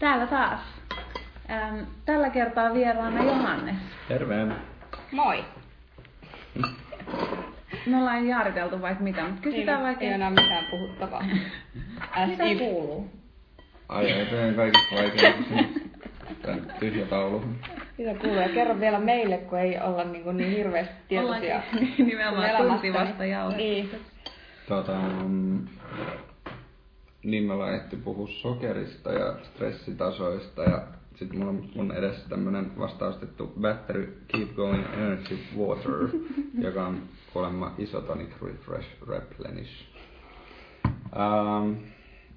Täällä taas. Ähm, tällä kertaa vieraana Johannes. Terve. Moi. Me ollaan jaariteltu vaikka mitä, mutta kysytään Ei, vaikka... ei enää mitään puhuttavaa. As Mitä kuuluu? Ai eteen kaikista vaikeuksia. Tän tyhjä taulu. Mitä kuuluu? Ja kerro vielä meille, kun ei olla niin, kuin niin hirveästi tietoisia. Ollaankin niin nimenomaan tunti vasta jauhe. Niin. Tota, mm, niin me ollaan ehti puhua sokerista ja stressitasoista ja sitten mulla on mun edessä tämmönen vastaustettu Battery Keep Going Energy Water, joka on kuulemma Isotonic Refresh Replenish. Um,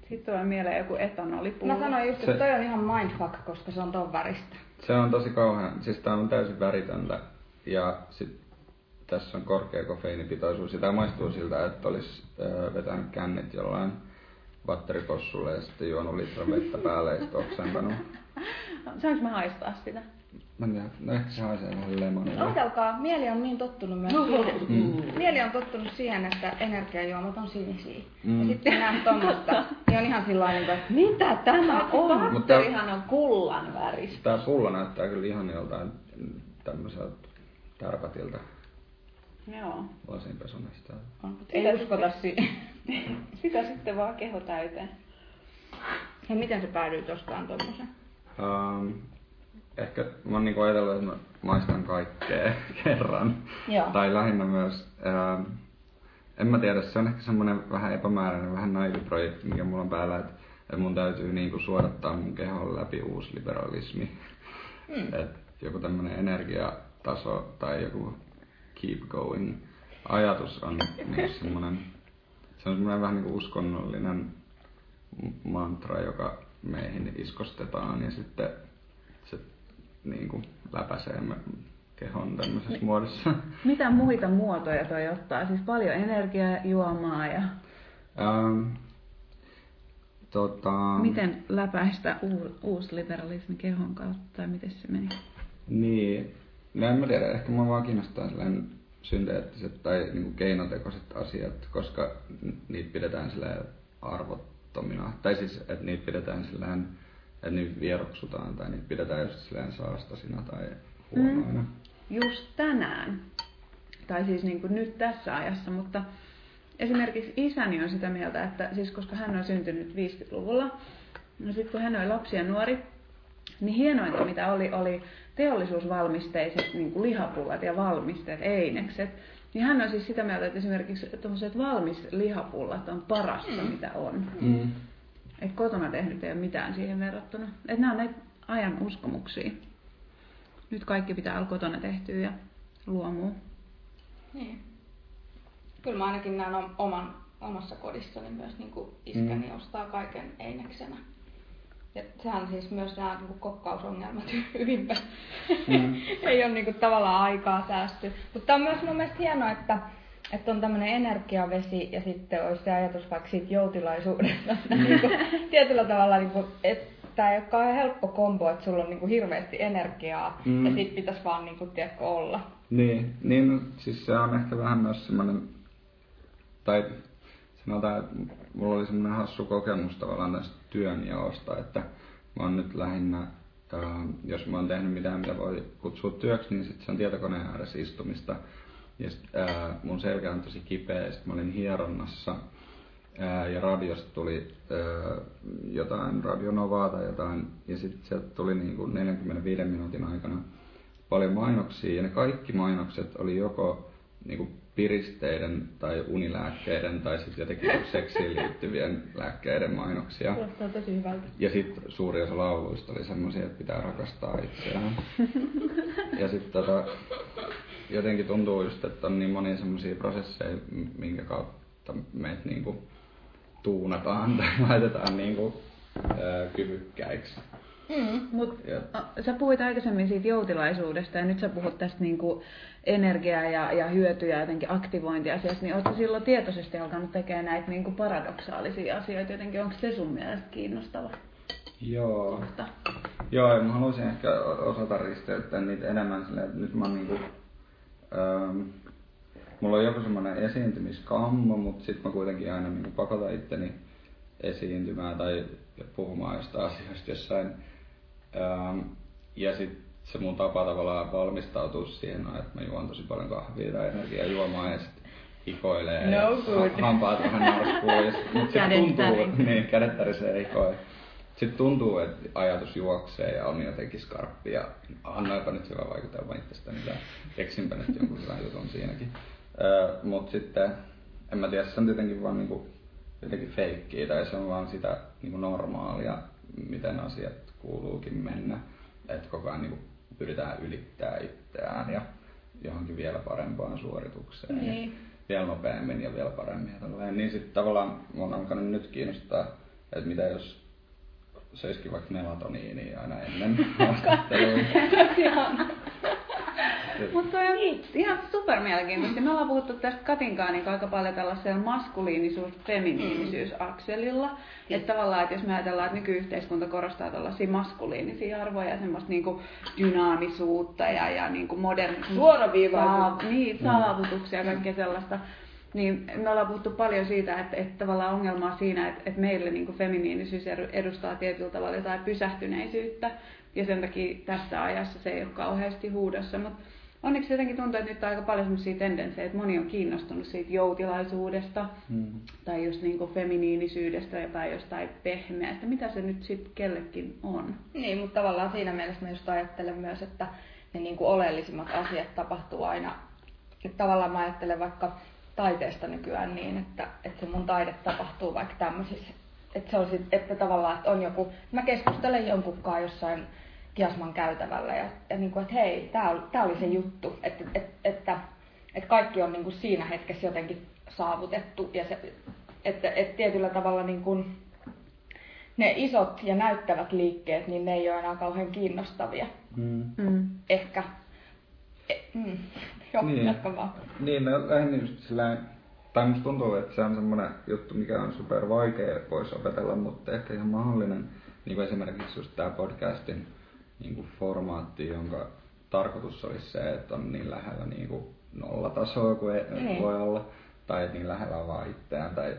Sitten tulee mieleen joku etanolipullo. Mä sanoin just, Se- että toi on ihan mindfuck, koska se on ton väristä. se on tosi kauhean, siis tää on täysin väritöntä ja sit tässä on korkea kofeiinipitoisuus ja tää maistuu siltä, että olisi äh, vetänyt kännit jollain batteripossulle ja sitten juonut litran vettä päälle ja sitten oksentanut. Saanko mä haistaa sitä? Mä en tiedä, no ehkä se haisee vähän lemonille. Ajatelkaa, mieli on niin tottunut myös siihen. Mm. Mieli on tottunut siihen, että energiajuomat on sinisiä. Mm. Ja sitten näet tommosta, niin on ihan sillä lailla, että mitä tämä on? Mutta Batterihan on kullan väristä. tää pullo näyttää kyllä ihan joltain tämmöiseltä tarkatilta Joo. lasinpesuneesta. Ei uskota siihen. Sitä sitten vaan keho täyteen. Ja miten se päädyit ostamaan tommosen? Um, ehkä mä oon niinku ajatellut, että mä maistan kaikkea kerran. Joo. Tai lähinnä myös, ähm, en mä tiedä, se on ehkä semmoinen vähän epämääräinen, vähän naivi projekti, mikä mulla on päällä, että, että mun täytyy niinku suodattaa mun kehon läpi uusi liberalismi. Mm. Et joku tämmöinen energiataso tai joku keep going ajatus on niinku semmoinen, se on semmoinen vähän niinku uskonnollinen m- mantra, joka meihin iskostetaan ja sitten se niinku läpäisee me kehon tämmöisessä muodossa. Mitä muita muotoja toi ottaa? Siis paljon energiajuomaa ja Ähm, tota, miten läpäistä uu- uusliberalismi kehon kautta tai miten se meni? Niin, no en mä tiedä, ehkä mua vaan kiinnostaa sellainen synteettiset tai niinku keinotekoiset asiat, koska niitä pidetään silleen arvottomina. Tai siis, että niitä pidetään silleen, että niitä vieroksutaan tai niitä pidetään just silleen saastasina tai huonoina. Mm. Just tänään, tai siis niin kuin nyt tässä ajassa, mutta esimerkiksi isäni on sitä mieltä, että siis koska hän on syntynyt 50-luvulla, no sitten kun hän oli lapsi ja nuori, niin hienointa mitä oli, oli teollisuusvalmisteiset niin kuin lihapullat ja valmisteet, einekset. Niin hän on siis sitä mieltä, että esimerkiksi tuommoiset valmis lihapullat on parasta, mitä on. Mm. Että kotona tehnyt ei ole mitään siihen verrattuna. Että nämä on näitä ajan uskomuksia. Nyt kaikki pitää olla kotona tehtyä ja luomua. Niin. Kyllä mä ainakin näen om- oman, omassa kodissani myös niin kuin iskäni mm. ostaa kaiken eineksenä. Ja sehän siis myös nämä niin kuin kokkausongelmat hyvinpä. Mm. Ei ole niin kuin, tavallaan aikaa säästy. Mutta on myös mun mielestä hienoa, että, että on tämmöinen energiavesi ja sitten olisi se ajatus vaikka siitä joutilaisuudesta. niin kuin, tietyllä tavalla, niin kuin, että tämä ei ole kauhean helppo kombo, että sulla on niin kuin, hirveästi energiaa Mm. ja sit pitäisi vaan niin kuin, tiedätkö, olla. Niin, niin no, siis se on ehkä vähän myös semmoinen, tai sanotaan, että mulla oli semmoinen hassu kokemus tavallaan tästä työnjaosta, että mä oon nyt lähinnä, ää, jos mä oon tehnyt mitään, mitä voi kutsua työksi, niin sit se on tietokoneen ääressä istumista. Ja sit, ää, mun selkä on tosi kipeä, ja sit mä olin hieronnassa, ja radiosta tuli ää, jotain radionovaa tai jotain, ja sitten sieltä tuli niinku 45 minuutin aikana paljon mainoksia ja ne kaikki mainokset oli joko niinku piristeiden tai unilääkkeiden tai sitten jotenkin seksiin liittyvien lääkkeiden mainoksia. Kuulostaa tosi hyvältä. Ja sitten suuri osa lauluista oli semmoisia, että pitää rakastaa itseään. Ja sitten tota, jotenkin tuntuu just, että on niin monia semmoisia prosesseja, minkä kautta meitä niinku tuunataan tai laitetaan niinku, ää, kyvykkäiksi. Mm. Mut sä puhuit aikaisemmin siitä joutilaisuudesta ja nyt sä puhut tästä niinku energiaa ja, ja hyötyjä jotenkin aktivointiasiasta, niin ootko silloin tietoisesti alkanut tekemään näitä niinku paradoksaalisia asioita jotenkin? Onko se sun mielestä kiinnostava Joo. kohta? Joo, ja mä haluaisin ehkä osata risteyttää niitä enemmän silleen, että nyt mä oon niinku, ähm, mulla on joku semmoinen esiintymiskammo, mutta sit mä kuitenkin aina niinku pakotan itteni esiintymään tai ja puhumaan jostain asioista jossain. Ja sitten se mun tapa tavallaan valmistautua siihen on, että mä juon tosi paljon kahvia tai energiajuomaa ja sitten hikoilee No ja good. ha- hampaat vähän narskuu. Ja sit, mut sit Kädet tuntuu, niin, kädet tärisee hikoilee. Sitten tuntuu, että ajatus juoksee ja on jotenkin skarppi ja annoipa nyt hyvä vaikutelma itsestäni ja keksinpä nyt jonkun hyvän jutun siinäkin. Öö, Mutta sitten, en mä tiedä, se on tietenkin vaan niinku, jotenkin feikkiä tai se on vaan sitä niinku normaalia, miten asiat kuuluukin mennä. Että koko ajan niinku pyritään ylittää itseään ja johonkin vielä parempaan suoritukseen. Niin. Ja vielä nopeammin ja vielä paremmin. Ja niin sitten tavallaan mun on alkanut nyt kiinnostaa, että mitä jos söisikin vaikka melatoniinia aina ennen haastatteluita. Mutta on ihan super mielenkiintoista. Me ollaan puhuttu tästä Katinkaan niin aika paljon tällaisella maskuliinisuus-feminiinisyys-akselilla. Mm. Että tavallaan, että jos me ajatellaan, että nykyyhteiskunta korostaa tällaisia maskuliinisia arvoja ja semmoista niinku dynaamisuutta ja, ja niinku moderni... Suoraviivaisuutta. Saav- niin, saavutuksia ja kaikkea sellaista. Niin me ollaan puhuttu paljon siitä, että, että tavallaan ongelma on siinä, että, että meille niin feminiinisyys edu- edustaa tietyllä tavalla jotain pysähtyneisyyttä. Ja sen takia tässä ajassa se ei ole kauheasti huudossa. Mutta onneksi jotenkin tuntuu, että nyt on aika paljon sellaisia tendenssejä, että moni on kiinnostunut siitä joutilaisuudesta Mm. tai just niin feminiinisyydestä tai jostain pehmeästä. Mitä se nyt sitten kellekin on? Niin, mutta tavallaan siinä mielessä mä just ajattelen myös, että ne niin kuin oleellisimmat asiat tapahtuu aina. Että tavallaan mä ajattelen vaikka taiteesta nykyään niin, että, että se mun taide tapahtuu vaikka tämmöisissä, että se on sit, että tavallaan, että on joku, mä keskustelen jonkunkaan jossain Kiasman käytävällä ja, ja niin kuin, että hei, tää oli, tää oli se juttu, että, että, että, että kaikki on niin kuin siinä hetkessä jotenkin saavutettu ja se, että, että tietyllä tavalla niin kuin, ne isot ja näyttävät liikkeet, niin ne ei ole enää kauhean kiinnostavia. Mm. Mm. Ehkä. E, mm. Joo, Niin. jatka vaan. Niin, no lähinnä just sillä tai musta tuntuu, että se on semmoinen juttu, mikä on super vaikea pois opetella, mutta ehkä ihan mahdollinen. Niin kuin esimerkiksi just tämä podcastin niin kuin formaatti, jonka tarkoitus olisi se, että on niin lähellä niin kuin nollatasoa kuin ei, Niin. voi olla, tai että niin lähellä on vaan itseään, tai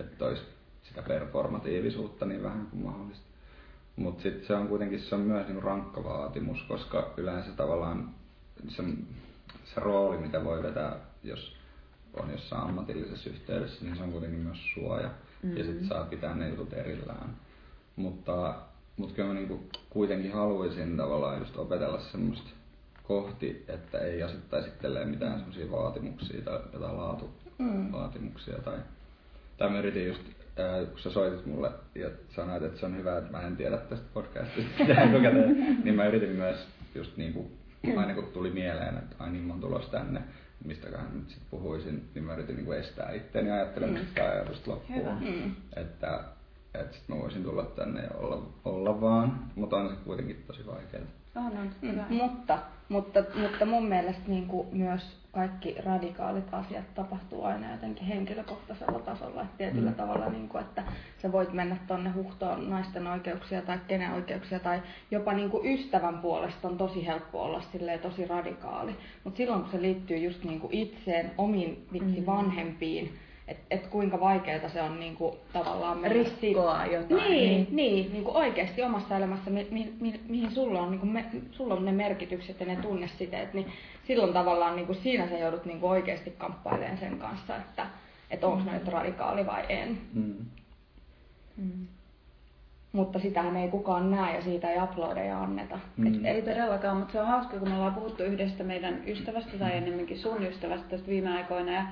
että olisi sitä performatiivisuutta niin vähän kuin mahdollista. Mutta sitten se on kuitenkin se on myös niinku rankka vaatimus, koska yleensä tavallaan se, se rooli, mitä voi vetää, jos on jossain ammatillisessa yhteydessä, niin se on kuitenkin myös suoja. Mm-hmm. Ja sitten saa pitää ne jutut erillään. Mutta, mutta kyllä mä niinku kuitenkin haluaisin tavallaan just opetella semmoista kohti, että ei asettaisi itselleen mitään semmoisia vaatimuksia tai jotain laatu, Mm. vaatimuksia. Tai, tai mä yritin just, ää, kun sä soitit mulle ja sanoit, että se on hyvä, että mä en tiedä tästä podcastista etukäteen, niin mä yritin myös just niin kuin, aina kun tuli mieleen, että ai niin mä oon tulossa tänne, mistäköhän nyt sit puhuisin, niin mä yritin niin kuin estää itteeni ajattelemasta sitä ajatusta loppuun. Hyvä. Mm. Että, että sit mä voisin tulla tänne ja olla, olla vaan, mutta on se kuitenkin tosi vaikeaa. On, on. Mm. Hyvä. Mutta, mutta, mutta mun mielestä niin kuin myös kaikki radikaalit asiat tapahtuu aina jotenkin henkilökohtaisella tasolla. Että tietyllä Mm. tavalla, niin kuin, että sä voit mennä tonne huhtoon naisten oikeuksia tai kenen oikeuksia tai jopa niin kuin ystävän puolesta on tosi helppo olla silleen tosi radikaali. Mutta silloin kun se liittyy just niin kuin itseen, omiin vitsi Mm. vanhempiin, että et kuinka vaikeaa se on niin kuin, tavallaan mennä Rikkoa jotain. niin, niin, niin kuin oikeasti omassa elämässä, mi, mi, mi, mihin sulla on, niin kuin me, sulla on ne merkitykset ja ne tunnesiteet, niin silloin tavallaan niin kuin siinä sä joudut niin kuin oikeasti kamppailemaan sen kanssa, että, että onko mm. nyt radikaali vai en. Mm. Mm. Mutta sitähän ei kukaan näe ja siitä ei uploadeja anneta. Mm. Et, Ei et, todellakaan, mutta se on hauska, kun me ollaan puhuttu yhdestä meidän ystävästä tai enemmänkin sun ystävästä tästä viime aikoina. Ja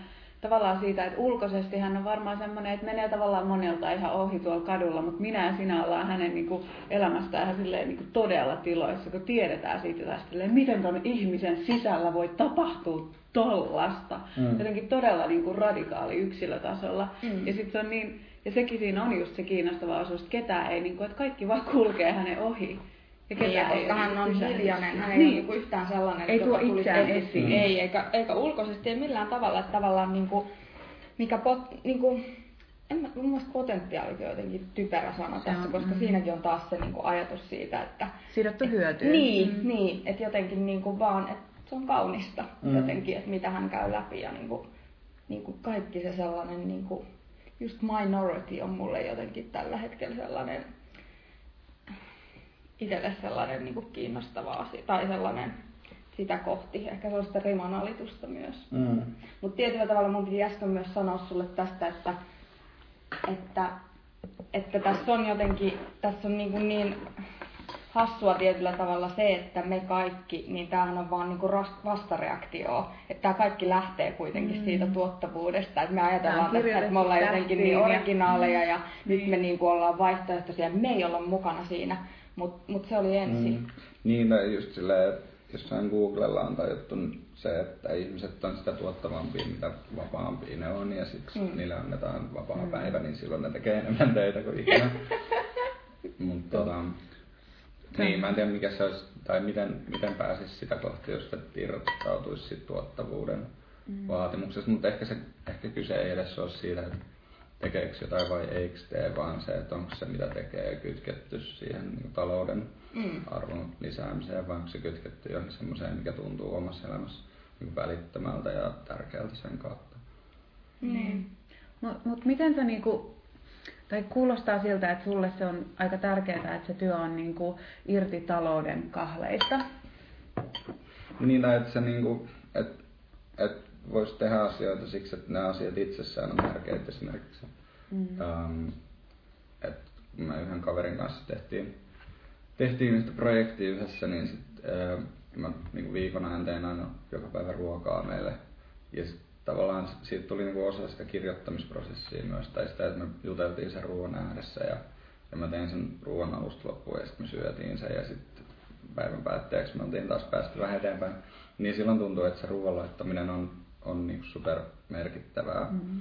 tavallaan siitä, että ulkoisesti hän on varmaan semmoinen, että menee tavallaan monelta ihan ohi tuolla kadulla, mutta minä ja sinä ollaan hänen niin kuin, elämästään ihan silleen, niin kuin, todella tiloissa, kun tiedetään siitä jotain silleen, miten tuon ihmisen sisällä voi tapahtua tollasta. Mm. Jotenkin todella niin kuin, radikaali yksilötasolla. Mm. Ja sitten se on niin, ja sekin siinä on just se kiinnostava osuus, että ketään ei, niin kuin, että kaikki vaan kulkee hänen ohi. Ja niin, ja ketään koska hän on hiljainen, hän ei niin. ole niinku yhtään sellainen, Ei tuo itseään esiin. esiin. Ei, eikä, eikä ulkoisesti ei millään tavalla, että tavallaan niinku, mikä pot, niinku, en mä, mun mielestä potentiaalikin on jotenkin typerä sana Se tässä, on, koska mm. siinäkin on taas se niinku ajatus siitä, että Sidottu hyötyyn. niin, Mm. niin, että jotenkin niinku vaan, että se on kaunista Mm. jotenkin, että mitä hän käy läpi ja niinku, niinku kaikki se sellainen, niinku, just minority on mulle jotenkin tällä hetkellä sellainen itselle sellainen niin kuin kiinnostava asia, tai sellainen sitä kohti, ehkä sellaista rimanalitusta myös. Mm. Mutta tietyllä tavalla mun piti äsken myös sanoa sulle tästä, että, että, että tässä on jotenkin, tässä on niin, kuin niin hassua tietyllä tavalla se, että me kaikki, niin tämähän on vaan niinku vastareaktio. Että tämä kaikki lähtee kuitenkin mm. siitä tuottavuudesta. Että me ajatellaan tästä, että me ollaan jotenkin niin originaaleja ja niin. nyt me niinku ollaan vaihtoehtoisia. Me ei olla mukana siinä, mutta mut se oli ensin. Mm. Niin, tai just silleen, että jossain Googlella on tajuttu se, että ihmiset on sitä tuottavampia, mitä vapaampia ne on, ja siksi mm. niille annetaan vapaa mm. päivä, niin silloin ne tekee enemmän töitä kuin ikinä. Mutta tota, niin, mä en tiedä mikä se olisi, tai miten, miten pääsisi sitä kohti, jos se irrottautuisi tuottavuuden mm. vaatimuksesta, mutta ehkä, se, ehkä kyse ei edes ole siitä, että tekeekö jotain vai eikö tee, vaan se, että onko se mitä tekee kytketty siihen niin talouden mm. arvon lisäämiseen, vai onko se kytketty johonkin semmoiseen, mikä tuntuu omassa elämässä niin välittömältä ja tärkeältä sen kautta. Niin. Mutta mut miten sä niinku tai kuulostaa siltä, että sulle se on aika tärkeää, että se työ on niin kuin irti talouden kahleista. Niin, että se niin kuin, että, että voisi tehdä asioita siksi, että nämä asiat itsessään on tärkeitä esimerkiksi. Mm. Um, että me yhden kaverin kanssa tehtiin, tehtiin yhtä projektia yhdessä, niin sit, äh, mä niin viikon ajan tein aina joka päivä ruokaa meille. Ja sit tavallaan siitä tuli niinku osa sitä kirjoittamisprosessia myös, tai sitä, että me juteltiin sen ruoan ääressä ja, ja mä tein sen ruoan alusta loppuun ja sitten me syötiin sen ja sitten päivän päätteeksi me oltiin taas päästy vähän eteenpäin. Niin silloin tuntuu, että se ruoan laittaminen on, on niinku super merkittävää. Mm-hmm.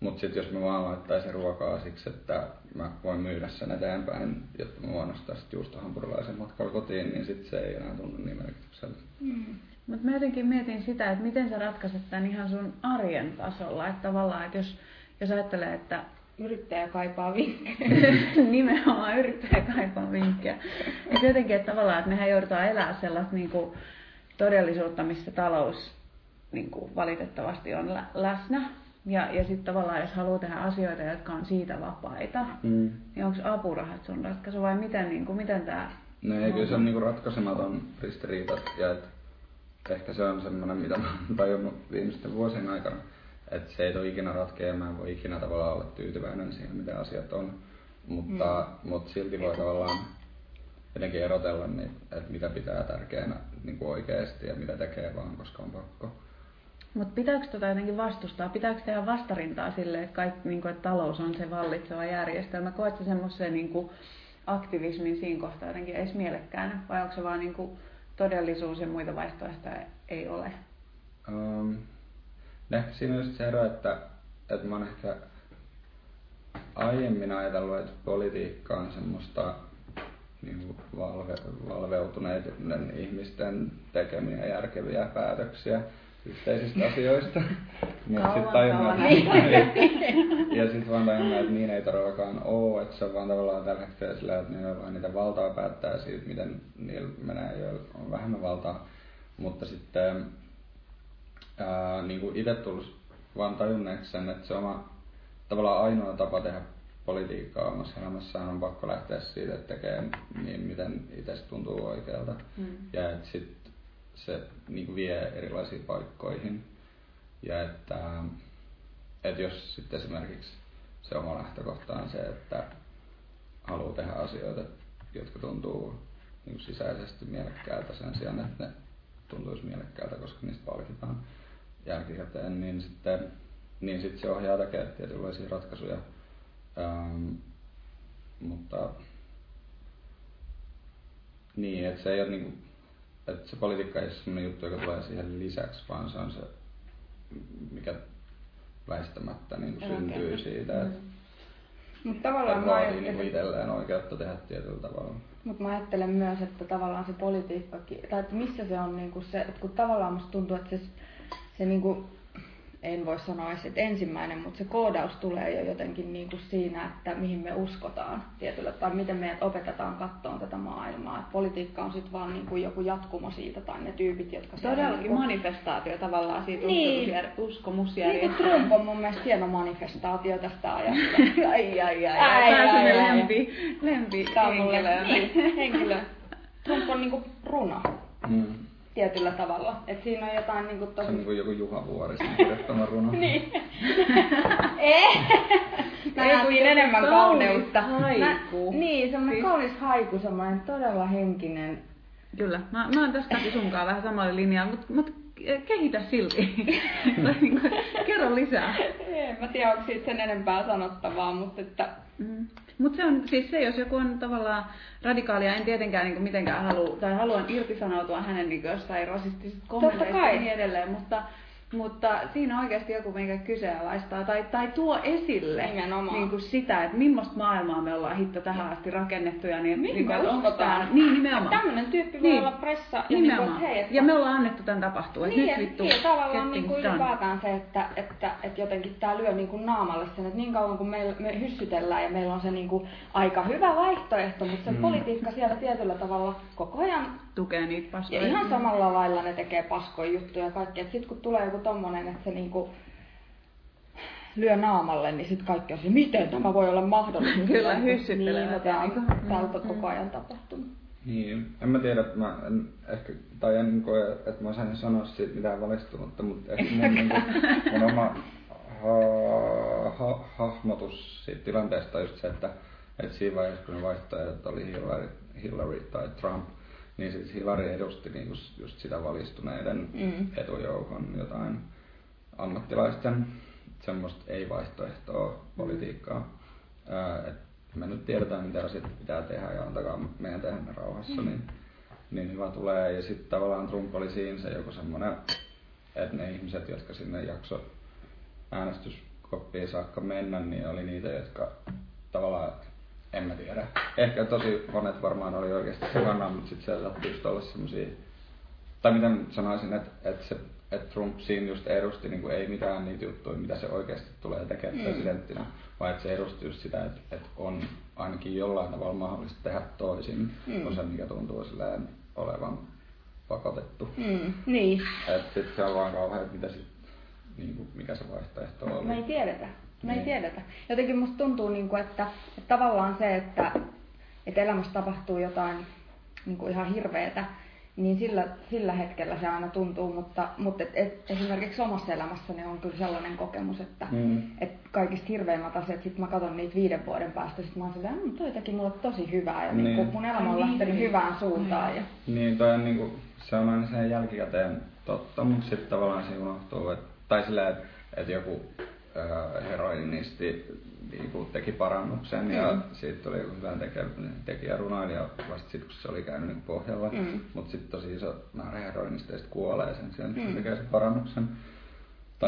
Mutta sitten jos mä vaan laittaisin ruokaa siksi, että mä voin myydä sen eteenpäin, jotta mä voin ostaa sitten juustohampurilaisen matkalla kotiin, niin sitten se ei enää tunnu niin merkitykseltä. Mm. Mutta mä jotenkin mietin sitä, että miten sä ratkaiset tämän ihan sun arjen tasolla. Että tavallaan, että jos, jos ajattelee, että yrittäjä kaipaa vinkkejä. Nimenomaan yrittäjä kaipaa vinkkejä. Että jotenkin, että tavallaan, että mehän joudutaan elämään sellaista niin kuin, todellisuutta, missä talous niin kuin, valitettavasti on lä- läsnä. Ja, ja sitten tavallaan, jos haluaa tehdä asioita, jotka on siitä vapaita, mm. niin onko apurahat sun ratkaisu vai miten, niin kuin, miten tämä... No ei, kyllä se on niin kuin ratkaisematon ristiriita. Ja että ehkä se on semmoinen, mitä mä oon tajunnut viimeisten vuosien aikana, että se ei ole ikinä ratkea ja mä en voi ikinä tavallaan olla tyytyväinen siihen, miten asiat on. Mutta, mm. mutta silti voi tavallaan jotenkin erotella, niin, että mitä pitää tärkeänä niin kuin oikeasti ja mitä tekee vaan, koska on pakko. Mutta pitääkö tota jotenkin vastustaa? Pitääkö tehdä vastarintaa sille, että, kaikki, niin kuin, että talous on se vallitseva järjestelmä? Koetko semmoisen niin aktivismin siinä kohtaa jotenkin edes mielekkäänä? Vai onko se vaan niin kuin, todellisuus ja muita vaihtoehtoja ei ole? Um, ehkä siinä on se ero, että, että mä oon ehkä aiemmin ajatellut, että politiikka on semmoista niin valve, valveutuneiden ihmisten tekemiä järkeviä päätöksiä yhteisistä asioista. Mutta sitten tajunnut, että, ja sitten vaan tajunnut, että niin ei todellakaan ole, että se on vaan tavallaan tällä hetkellä sillä, että ne vaan niitä valtaa päättää siitä, miten niillä menee, joilla on vähemmän valtaa. Mutta sitten ää, niin kuin itse tullut vaan tajunneeksi sen, että se oma tavallaan ainoa tapa tehdä politiikkaa omassa elämässään on pakko lähteä siitä, että tekee niin, miten itse tuntuu oikealta. Mm. Ja että sitten se niin kuin vie erilaisiin paikkoihin. Ja että, että jos sitten esimerkiksi se oma lähtökohta on se, että haluaa tehdä asioita, jotka tuntuu niin kuin sisäisesti mielekkäältä sen sijaan, että ne tuntuisi mielekkäältä, koska niistä palkitaan jälkikäteen, niin sitten, niin sitten se ohjaa tekemään tietynlaisia ratkaisuja. Ähm, mutta niin, että se ei ole niin kuin, että se politiikka ei ole sellainen juttu, joka tulee siihen lisäksi, vaan se on se, mikä väistämättä niin kuin syntyy siitä, että mm. Mutta tavallaan mä ajattelen... Niin itselleen oikeutta tehdä tietyllä tavalla. Mutta mä ajattelen myös, että tavallaan se politiikkakin, tai että missä se on niin kuin se, että kun tavallaan musta tuntuu, että se, se niin kuin, en voi sanoa edes, että ensimmäinen, mutta se koodaus tulee jo jotenkin niin kuin siinä, että mihin me uskotaan tietyllä, tai miten meidät opetetaan kattoon tätä maailmaa. Et politiikka on sitten vaan niin kuin joku jatkumo siitä, tai ne tyypit, jotka... Todellakin niin kuin... manifestaatio tavallaan siitä niin. uskomusjärjestelmästä. Niin kuin Trump on mun mielestä hieno manifestaatio tästä ajasta. ai, ai, ai, ai, ai, ai, lempi, lempi Tämä on mulle niin, henkilö. Trump on niin kuin runo. Mm. Tietyllä tavalla. Et siinä on jotain niinku Se tosi... on niinku joku Juha Vuorisen kirjoittama runo. niin. Ei. Mä näin enemmän kauneutta. haiku. Mä, niin, semmoinen Siis- kaunis haiku, semmoinen todella henkinen. Kyllä, mä, mä oon tässä sunkaan vähän samalla linjalla, mutta mut kehitä silti. Tai niin kuin, kerro lisää. En mä tiedä, onko siitä sen enempää sanottavaa, mutta että... Mm. Mutta se on siis se, jos joku on tavallaan radikaalia, en tietenkään niin mitenkään halua, tai haluan irtisanoutua hänen niin jostain rasistisista kommenteista ja niin edelleen, mutta, mutta siinä oikeasti joku, minkä kyseenalaistaa tai, tai tuo esille Nimenomaan. niin kuin sitä, että millaista maailmaa me ollaan hitto tähän asti rakennettu. Ja niin, niin me kuin, uskotaan? Niin, nimenomaan. Tämmöinen tyyppi voi Niin. olla pressa ja Nimenomaan. Niin kuin, että hei, että Ja me ollaan annettu tämän tapahtua. Niin, nyt ja, vittu, niin, ja tavallaan niin kuin ylipäätään se, että, että, että jotenkin tämä lyö niin kuin naamalle sen, että niin kauan kun me, me hyssytellään ja meillä on se niin kuin aika hyvä vaihtoehto, mutta se Mm. politiikka siellä tietyllä tavalla koko ajan tukee niitä ja paskoja. ihan samalla lailla ne tekee paskoja juttuja ja kaikki. Sitten kun tulee joku tommonen, että se niinku lyö naamalle, niin sitten kaikki on se, miten tämä voi olla mahdollista. Kyllä, hyssyttelevät Niin, tää on, niinku- täältä on mm, koko ajan tapahtunut. Niin, en mä tiedä, että mä en ehkä, tai en koe, että mä osaisin sanoa siitä mitään valistunutta, mutta ehkä mun, niinku, mun oma ha, ha, hahmotus siitä tilanteesta on just se, että, että siinä vaiheessa kun ne vaihtoehdot oli Hillary, Hillary tai Trump, niin siis Hillary edusti niinku just sitä valistuneiden Mm. etujoukon jotain ammattilaisten semmoista ei-vaihtoehtoa politiikkaa. Ää, et me nyt tiedetään, mitä asiat pitää tehdä ja antakaa meidän tehdä ne rauhassa, niin, niin hyvä tulee. Ja sitten tavallaan Trump oli siinä se joku semmoinen, että ne ihmiset, jotka sinne jakso äänestyskoppiin saakka mennä, niin oli niitä, jotka tavallaan, en mä tiedä. Ehkä tosi monet varmaan oli oikeasti se kannan, mutta sitten siellä just olla semmosia, tai miten sanoisin, että, että se että Trump siinä just edusti niin kuin ei mitään niitä juttuja, mitä se oikeasti tulee tekemään Mm. presidenttinä, vaan että se edusti just sitä, että, että on ainakin jollain tavalla mahdollista tehdä toisin Mm. kuin se, mikä tuntuu silleen olevan pakotettu. Mm, niin. Että sit se on vaan kauhean, että mitä sit, niin kuin, mikä se vaihtoehto oli. Me ei tiedetä. Me ei Niin. tiedetä. Jotenkin musta tuntuu, niin kuin, että, että tavallaan se, että, että elämässä tapahtuu jotain niin kuin ihan hirveetä, niin sillä, sillä hetkellä se aina tuntuu, mutta, mutta et, et, esimerkiksi omassa elämässäni on kyllä sellainen kokemus, että Mm. et kaikista hirveimmät asiat, sit mä katson niitä viiden vuoden päästä, sit mä oon silleen, mmm, toi teki mulle tosi hyvää ja Niin. niin. mun elämä on Ai lähtenyt niin. hyvään suuntaan. Ja, Niin, toi on niinku, se on aina sen jälkikäteen totta, mutta sitten tavallaan se unohtuu, et, tai sillä, että et joku heroinisti niinku teki parannuksen ja Mm. siitä tuli joku hyvän tekijä, tekijä runoilija vasta sitten, kun se oli käynyt niinku pohjalla. Mm. Mutta sitten tosi iso määrä heroinisteista kuolee sen sijaan, että Mm. tekee sen parannuksen.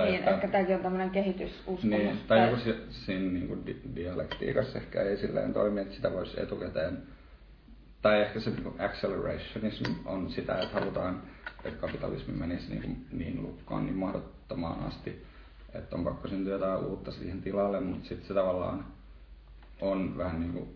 niin, ehkä tämäkin on tämmöinen kehitysuskomus. Niin, tai joku si- siinä niinku di- dialektiikassa ehkä ei silleen toimi, että sitä voisi etukäteen, tai ehkä se niinku accelerationism on sitä, että halutaan, että kapitalismi menisi niinku niin lukkoon niin mahdottomaan asti, että on pakko syntyä jotain uutta siihen tilalle, mutta sitten se tavallaan on vähän niinku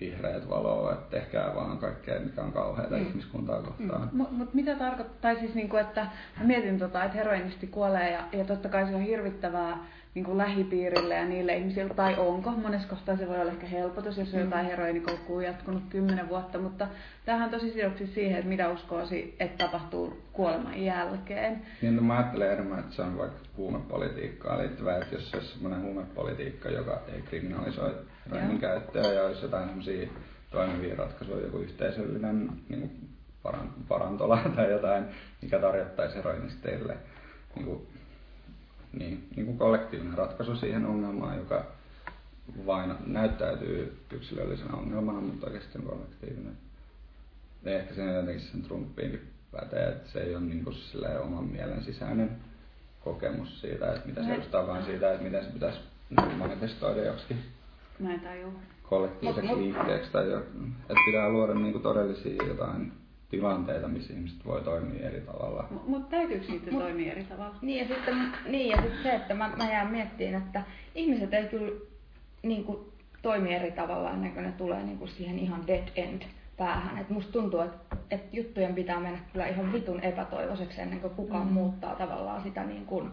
vihreät valoa, että tehkää vaan kaikkea, mikä on kauheata Mm. ihmiskuntaa kohtaan. Mutta mut mitä tarkoittaa, tai siis niinku, että mä mietin tota, että heroinisti kuolee ja, ja totta kai se on hirvittävää niinku lähipiirille ja niille ihmisille, tai onko, monessa kohtaa se voi olla ehkä helpotus, jos on Mm. jotain heroinikoukkuu jatkunut kymmenen vuotta, mutta tämähän on tosi sidoksissa siihen, että mitä uskoosi, että tapahtuu kuoleman jälkeen. Niin, no mä ajattelen enemmän, että se on vaikka huumepolitiikkaan liittyvää, että jos se olisi semmoinen huumepolitiikka, joka ei kriminalisoi heroinin Joo. käyttöä ja olisi jotain semmoisia toimivia ratkaisuja, joku yhteisöllinen niin kuin paran, parantola tai jotain, mikä tarjottaisi heroinisteille niin kuin, niin, niin kuin kollektiivinen ratkaisu siihen ongelmaan, joka vain näyttäytyy yksilöllisenä ongelmana, mutta oikeasti on kollektiivinen. Ja ehkä sen jotenkin sen Trumpiinkin pätee, että se ei ole niin kuin oman mielen sisäinen kokemus siitä, että mitä se edustaa, vaan siitä, että miten se pitäisi niin manifestoida joksikin Mä en tajua. kollektiiviseksi liikkeeksi tai että pitää luoda niin kuin todellisia jotain tilanteita, missä ihmiset voi toimia eri tavalla. Mutta täytyykö niitä Mut, toimia eri tavalla? Niin ja sitten, niin, ja sitten se, että mä, mä jään miettimään, että ihmiset ei kyllä niin kuin, toimi eri tavalla ennen kuin ne tulee niin kuin siihen ihan dead end päähän. Et musta tuntuu, että et juttujen pitää mennä kyllä ihan vitun epätoivoiseksi ennen kuin kukaan mm. muuttaa tavallaan sitä niin kuin,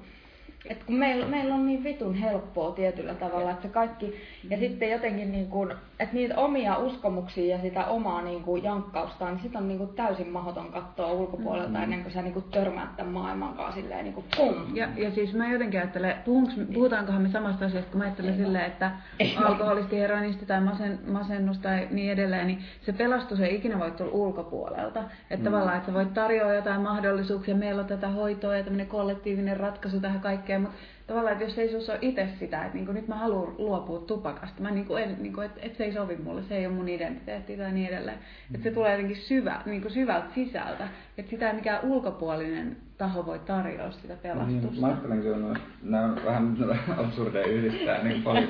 et kun meillä, meillä on niin vitun helppoa tietyllä tavalla, että se kaikki, ja sitten jotenkin niin kuin, että niitä omia uskomuksia ja sitä omaa niin kuin jankkausta, niin sitä on niin kuin täysin mahdoton katsoa ulkopuolelta mm-hmm. ennen kuin sä niin kuin törmäät tämän maailman kanssa silleen niin kuin pum. Ja, ja siis mä jotenkin ajattelen, puhunks, puhutaankohan me samasta asiasta, kun mä ajattelen Ei silleen, että Ei alkoholisti, heroinisti tai masen, masennus tai niin edelleen, niin se pelastus ei ikinä voi tulla ulkopuolelta. Että mm. tavallaan, että sä voit tarjoa jotain mahdollisuuksia, meillä on tätä hoitoa ja tämmöinen kollektiivinen ratkaisu tähän kaikkeen, mutta tavallaan, että jos ei sinussa ole itse sitä, että niin kuin nyt mä haluan luopua tupakasta, mä niin kuin en, niin kuin, että, että se ei sovi mulle, se ei ole mun identiteetti tai niin edelleen. Mm. Että se tulee jotenkin syvä, niin kuin syvältä sisältä, että sitä ei mikään ulkopuolinen taho voi tarjota sitä niin, pelastusta. Niin, mä ajattelen kyllä, nämä on vähän absurdeja yhdistää, niin paljon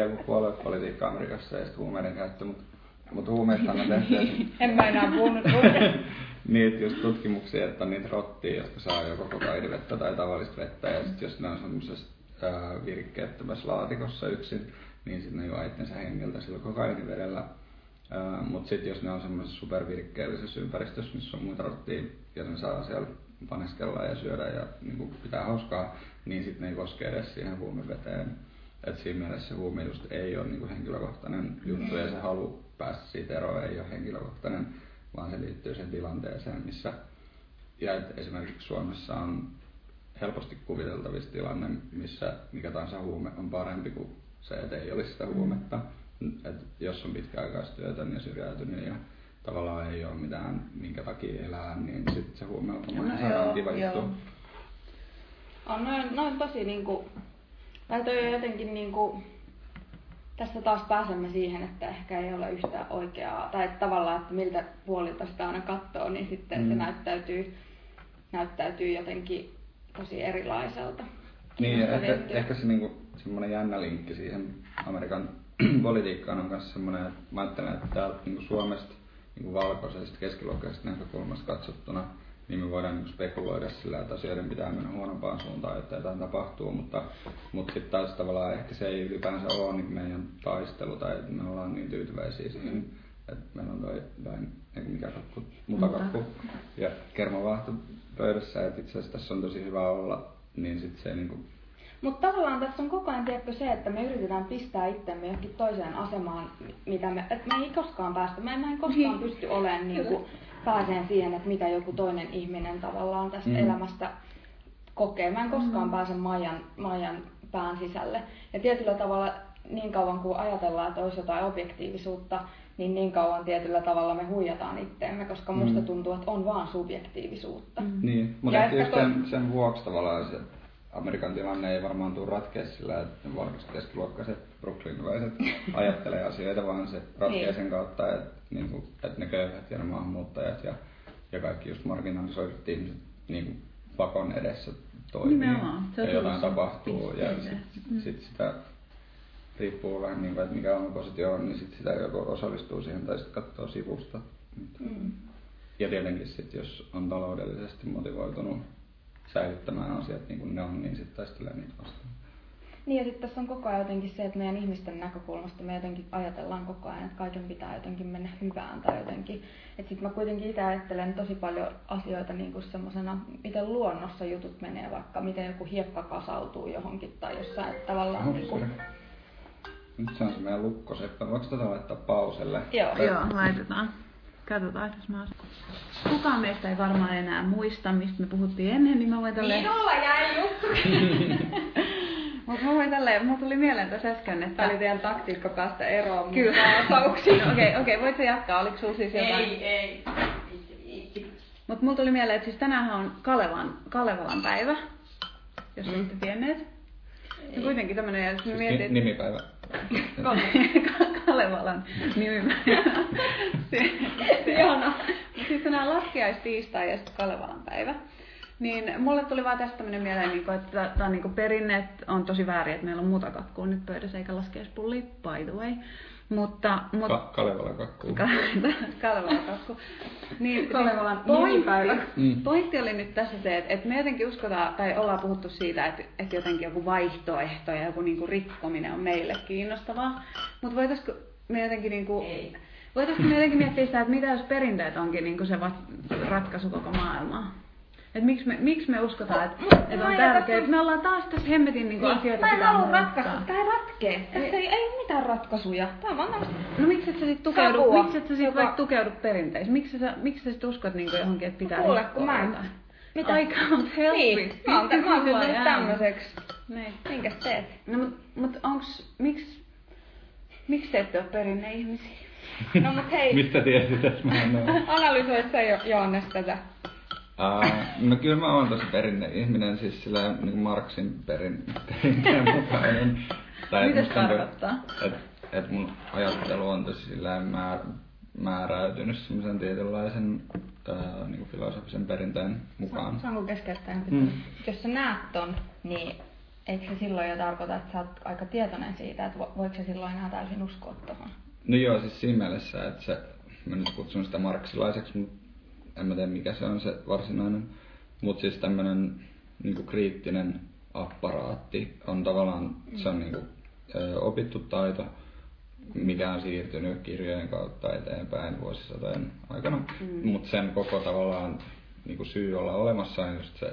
joku puoluepolitiikka Amerikassa ja sitten huumeiden käyttö, mutta mutta huumeista on tehty... en mä enää puhunut niitä just tutkimuksia, että on niitä rottia, jotka saa joko kokaidivettä tai tavallista vettä, ja sitten jos ne on semmoisessa virikkeettömässä laatikossa yksin, niin sitten ne juo itsensä hengiltä sillä kokainivedellä. Mutta sitten jos ne on semmoisessa supervirikkeellisessä ympäristössä, missä on muita rottia, ja ne saa siellä paneskella ja syödä ja niin pitää hauskaa, niin sitten ne ei koske edes siihen huumeveteen. Et siinä mielessä se huume just ei ole niin henkilökohtainen juttu ja se halu päästä siitä eroon ei ole henkilökohtainen vaan se liittyy sen tilanteeseen, missä ja että esimerkiksi Suomessa on helposti kuviteltavissa tilanne, missä mikä tahansa huume on parempi kuin se, että ei olisi sitä huumetta. Et jos on pitkäaikaistyötön ja syrjäytynyt ja tavallaan ei ole mitään, minkä takia elää, niin sitten se huume on no, sairaan kiva juttu. On noin, noin tosi niinku, toi on jotenkin niinku, tässä taas pääsemme siihen, että ehkä ei ole yhtä oikeaa, tai että tavallaan, että miltä puolilta sitä aina katsoo, niin sitten mm. se näyttäytyy, näyttäytyy jotenkin tosi erilaiselta. Niin, ehkä, ehkä se niinku, semmoinen jännä linkki siihen Amerikan politiikkaan on myös semmoinen, että mä ajattelen, että täältä niinku Suomesta niinku valkoisesta keskiluokkaisesta näkökulmasta katsottuna niin me voidaan niin spekuloida sillä, että asioiden pitää mennä huonompaan suuntaan, että jotain tapahtuu, mutta, mutta sitten taas tavallaan ehkä se ei ylipäänsä ole niin meidän taistelu tai että me ollaan niin tyytyväisiä siihen, että meillä on toi, toi mikä kakku, mutakakku ja kermavahto pöydässä, että itse asiassa tässä on tosi hyvä olla, niin sitten se niin kuin mutta tavallaan tässä on koko ajan tiedätkö, se, että me yritetään pistää itsemme johonkin toiseen asemaan, mitä me, että me ei koskaan päästä, me en koskaan niin. pysty olemaan niin kuin, pääseen siihen, että mitä joku toinen ihminen tavallaan tästä mm. elämästä kokee. Mä en koskaan mm. pääse Maijan, Maijan pään sisälle. Ja tietyllä tavalla niin kauan kuin ajatellaan, että olisi jotain objektiivisuutta, niin niin kauan tietyllä tavalla me huijataan itteemme, koska mm. musta tuntuu, että on vaan subjektiivisuutta. Mm. Niin, mutta ja just sen, sen vuoksi tavallaan se Amerikan tilanne ei varmaan tule ratkea sillä, että valkoiset keskiluokkaiset brooklynilaiset ajattelee asioita, vaan se ratkeaa niin. sen kautta, että, niin kuin, että ne köyhät ja ne maahanmuuttajat ja, ja kaikki just marginalisoidut ihmiset niin kuin pakon edessä toimii Se ja jotain tapahtuu ja sitten mm. sit sitä riippuu vähän niin kuin, että mikä on positio on, niin sit sitä joko osallistuu siihen tai sitten katsoo sivusta. Mm. Ja tietenkin sitten, jos on taloudellisesti motivoitunut säilyttämään asiat niin kuin ne on, niin sitten taistelee niitä vastaan. Niin ja sitten tässä on koko ajan jotenkin se, että meidän ihmisten näkökulmasta me jotenkin ajatellaan koko ajan, että kaiken pitää jotenkin mennä hyvään tai jotenkin. Että sitten mä kuitenkin itse ajattelen tosi paljon asioita niin kuin semmoisena, miten luonnossa jutut menee, vaikka miten joku hiekka kasautuu johonkin tai jossain että tavallaan... Niin kuin... Nyt se on se meidän lukkoseppä. Voiko tätä laittaa pauselle? Joo, Joo laitetaan. Katsotaan, jos mä Kukaan meistä ei varmaan enää muista, mistä me puhuttiin ennen, niin mä voin tälleen... Minulla jäi juttu! Mutta mä voin tälleen, mulla tuli mieleen tässä äsken, että... Tämä oli teidän taktiikka päästä eroon Kyllä. Okei, okei, okay, okay, voitko jatkaa? Oliko sulla siis jotain? Ei, ei. Mutta mulla tuli mieleen, että siis tänään on Kalevan, Kalevalan päivä, jos mm. olette tienneet. Ja kuitenkin tämmönen, jos siis mietit... Nimipäivä. Kalevalan nimipäivä. Ihana. Sitten tänään laskiaistiistai ja sitten Kalevalan päivä. Niin mulle tuli vaan tästä tämmöinen mieleen, niin että tämä on niin perinne, että on tosi väärin, että meillä on muutakakkua nyt pöydässä eikä laskeuspulli, by the way. Mutta, mut, Ka- Kalevala kakku. Kalevala kakku. Niin, Kalevalan pointti, nimipäivä. Mm. pointti oli nyt tässä se, että, että me jotenkin uskotaan, tai ollaan puhuttu siitä, että, että jotenkin joku vaihtoehto ja joku niinku rikkominen on meille kiinnostavaa. Mutta voitaisiko me jotenkin niinku, Ei. voitaisiko me jotenkin miettiä sitä, että mitä jos perinteet onkin niinku se ratkaisu koko maailmaan? Et miksi, me, miksi me uskotaan, että, että mä on en tärkeää, että me ollaan taas tässä hemmetin niinku asioita Mä en halua ratkaista. Tää ei ratkee. Tässä ei, ei ole mitään ratkaisuja. Tää on vaan tämmöstä No miksi et sä sit tukeudu, Savua, miksi et sä sit joka- vaikka tukeudu perinteisiin? Miksi sä, miksi sä sit uskot niinku johonkin, että pitää Kuule, rikkoa kun mä en-? Mitä? I can't help Niin, it. mä oon, mä oon tämmöiseksi. Niin. Minkäs teet? No mut, mut onks, miksi, miksi te ette ole perinneihmisiä? No mut hei, Mistä tiesit, että mä en oo? analysoi sä jo, Joonnes tätä. Uh, no kyllä mä oon tosi perinneihminen, siis sillä niin Marksin perin, perinteen mukainen. Tai Mitä se tarkoittaa? Että et mun ajattelu on tosi sillä määr, määräytynyt semmoisen tietynlaisen uh, niin filosofisen perinteen mukaan. Saanko keskeyttää? Mm. Jos sä näet ton, niin eikö se silloin jo tarkoita, että sä oot aika tietoinen siitä, että vo- voiko se silloin enää täysin uskoa tuohon? No joo, siis siinä mielessä, että se, mä nyt kutsun sitä marksilaiseksi, mutta en mä tiedä mikä se on se varsinainen. Mutta siis tämmönen niinku kriittinen apparaatti on tavallaan, se on niinku, ö, opittu taito, mikä on siirtynyt kirjojen kautta eteenpäin vuosisatojen aikana. Mm. Mutta sen koko tavallaan niinku syy olla olemassa on just se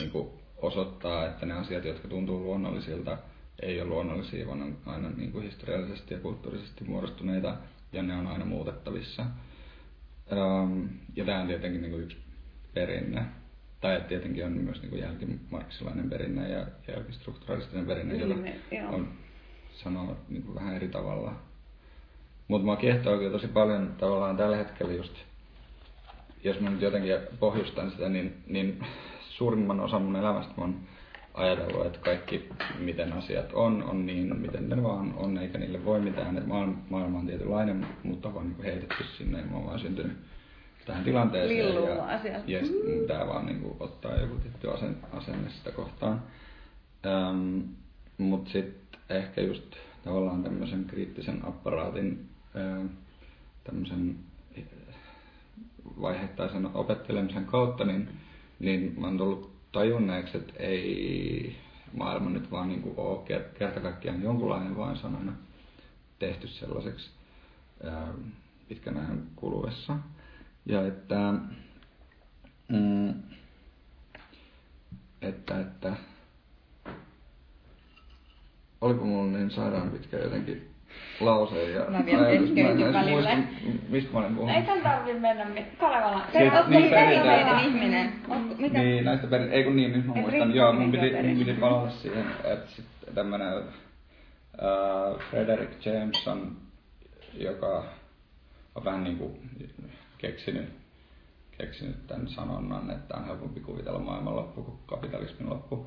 niinku osoittaa, että ne asiat, jotka tuntuu luonnollisilta, ei ole luonnollisia, vaan on aina niinku historiallisesti ja kulttuurisesti muodostuneita ja ne on aina muutettavissa. Um, ja tämä on tietenkin niinku yksi perinne. Tai että tietenkin on myös niinku jälkimarksilainen perinne ja jälkistrukturalistinen perinne, Niin, joka joo. on sanoo niinku vähän eri tavalla. Mutta mua kiehtoo kyllä tosi paljon tavallaan tällä hetkellä just, jos mä nyt jotenkin pohjustan sitä, niin, niin suurimman osan mun elämästä mä oon ajatellut, että kaikki miten asiat on, on niin, miten ne vaan on, eikä niille voi mitään. Että maailma, maailma on tietynlainen, mutta on niin heitetty sinne, ja mä oon vaan syntynyt tähän tilanteeseen. Lilluu ja, vaan ja mun pitää vaan niin kuin, ottaa joku tietty asen, asenne sitä kohtaan. Ähm, mutta sitten ehkä just tavallaan tämmöisen kriittisen apparaatin ähm, tämmöisen eh, vaiheittaisen opettelemisen kautta, niin, niin mä oon tullut tajunneeksi, että ei maailma nyt vaan niin ole ker- kerta kaikkiaan jonkunlainen, on aina tehty sellaiseksi ää, pitkän ajan kuluessa. Ja että, mm, että, että olipa mulla niin sairaan pitkä jotenkin lause ja Mä vielä ajatus. Mä en keskeytin edes välillä. muista, mistä mä olin puhunut. Ei tän tarvi mennä Kalevala. Siitä- Ootko niin, niin, perinteinen ihminen? Ootko, mitä? Niin, näistä perin... Ei kun niin, nyt mä Et muistan. Joo, mun piti, mun on piti palata siihen, että sitten tämmönen uh, Frederick Jameson, joka on vähän niinku keksinyt, keksinyt tämän sanonnan, että on helpompi kuvitella maailman loppu kuin kapitalismin loppu.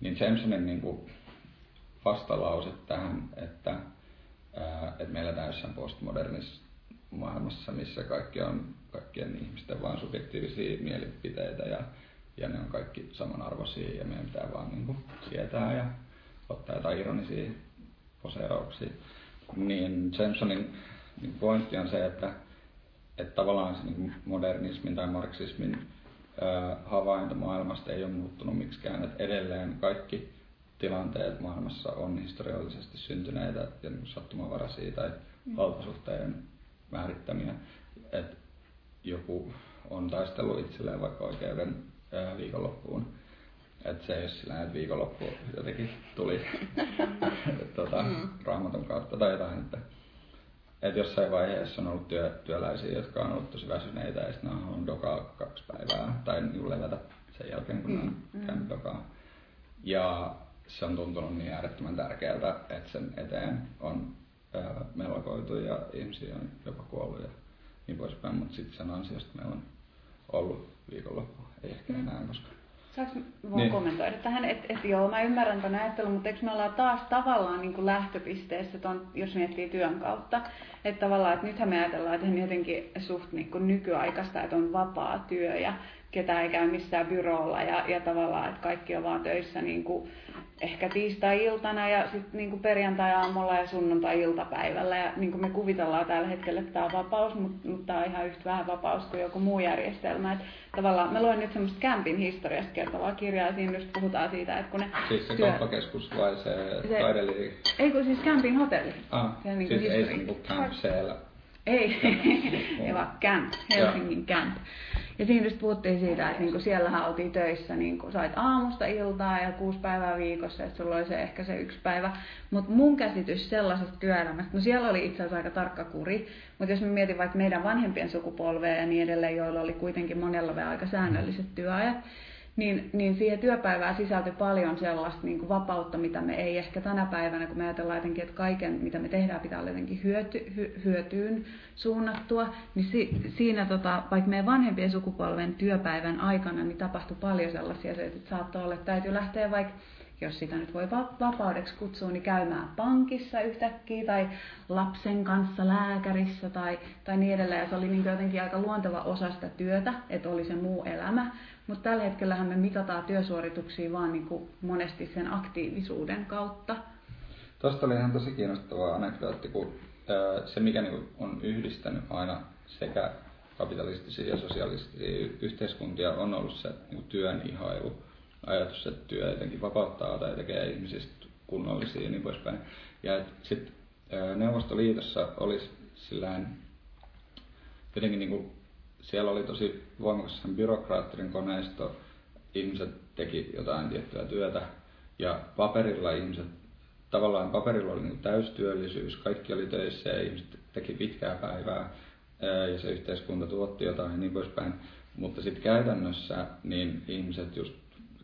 Niin Jamesonin niinku vastalause tähän, että, että meillä eletään jossain postmodernissa maailmassa, missä kaikki on kaikkien ihmisten vaan subjektiivisia mielipiteitä ja, ja ne on kaikki samanarvoisia ja meidän pitää vaan niin kuin sietää ja ottaa jotain ironisia poseerauksia. Niin Jamesonin niin pointti on se, että, että tavallaan se niin modernismin tai marksismin ää, havainto maailmasta ei ole muuttunut miksikään, että edelleen kaikki tilanteet maailmassa on historiallisesti syntyneitä ja niin sattumanvaraisia tai valtasuhteiden määrittämiä. Että joku on taistellut itselleen vaikka oikeuden ää, viikonloppuun. Että se ei ole sillä että viikonloppu jotenkin tuli tota, Mm. raamatun kautta tai jotain. Että, että jossain vaiheessa on ollut työ, työläisiä, jotka on ollut tosi väsyneitä ja sitten on dokaa kaksi päivää tai niin levätä sen jälkeen, kun on Mm, mm. käynyt dokaa. Ja se on tuntunut niin äärettömän tärkeältä, että sen eteen on ää, melkoitu ja ihmisiä on jopa kuollut ja niin poispäin, mutta sitten sen ansiosta meillä on ollut viikonloppu, ei ehkä enää, koska Saanko vaan Niin. kommentoida tähän, että et joo, mä ymmärrän tämän ajattelun, mutta eikö me ollaan taas tavallaan niin kuin lähtöpisteessä, ton, jos miettii työn kautta, että tavallaan, että nythän me ajatellaan, että jotenkin suht niin kuin nykyaikaista, että on vapaa työ ja ketä ei käy missään byrolla ja, ja tavallaan, että kaikki on vaan töissä niin kuin ehkä tiistai-iltana ja sitten niinku perjantai-aamulla ja sunnuntai-iltapäivällä. Ja niinku me kuvitellaan tällä hetkellä, että tämä on vapaus, mutta mut tämä on ihan yhtä vähän vapaus kuin joku muu järjestelmä. Et tavallaan mä luen nyt semmoista campin historiasta kertovaa kirjaa ja siinä just puhutaan siitä, että kun ne... Siis se työ... kauppakeskus vai se, se taideli... Ei kun siis campin hotelli. Ah, se niinku siis ei se niinku camp siellä. Ei, ei vaan camp, Helsingin camp. Ja siinä just puhuttiin siitä, että niinku siellähän oltiin töissä, niinku sait aamusta iltaa ja kuusi päivää viikossa, että sulla oli se ehkä se yksi päivä. Mutta mun käsitys sellaisesta työelämästä, no siellä oli itse asiassa aika tarkka kuri, mutta jos mä mietin vaikka meidän vanhempien sukupolvea ja niin edelleen, joilla oli kuitenkin monella vielä aika säännölliset työajat, niin, niin siihen työpäivään sisältyi paljon sellaista niin kuin vapautta, mitä me ei ehkä tänä päivänä, kun me ajatellaan jotenkin, että kaiken, mitä me tehdään, pitää olla jotenkin hyöty, hy, hyötyyn suunnattua, niin si, siinä, tota, vaikka meidän vanhempien sukupolven työpäivän aikana, niin tapahtui paljon sellaisia asioita, että saattoi olla, että täytyy lähteä vaikka jos sitä nyt voi vapaudeksi kutsua, niin käymään pankissa yhtäkkiä tai lapsen kanssa lääkärissä tai, tai niin edelleen. Ja se oli niin jotenkin aika luonteva osa sitä työtä, että oli se muu elämä. Mutta tällä hetkellä me mitataan työsuorituksia vaan niin kuin monesti sen aktiivisuuden kautta. Tuosta oli ihan tosi kiinnostava anekdootti, kun se mikä niin on yhdistänyt aina sekä kapitalistisia ja sosialistisia yhteiskuntia on ollut se niin työn ihailu. Ajatus, että työ jotenkin vapauttaa tai tekee ihmisistä kunnollisia ja niin poispäin. Ja sitten Neuvostoliitossa olisi sillään jotenkin niin kuin siellä oli tosi voimakas byrokraattinen koneisto, ihmiset teki jotain tiettyä työtä. Ja paperilla ihmiset, tavallaan paperilla oli niin täystyöllisyys, kaikki oli töissä ja ihmiset teki pitkää päivää. Ja se yhteiskunta tuotti jotain ja niin poispäin. Mutta sitten käytännössä niin ihmiset just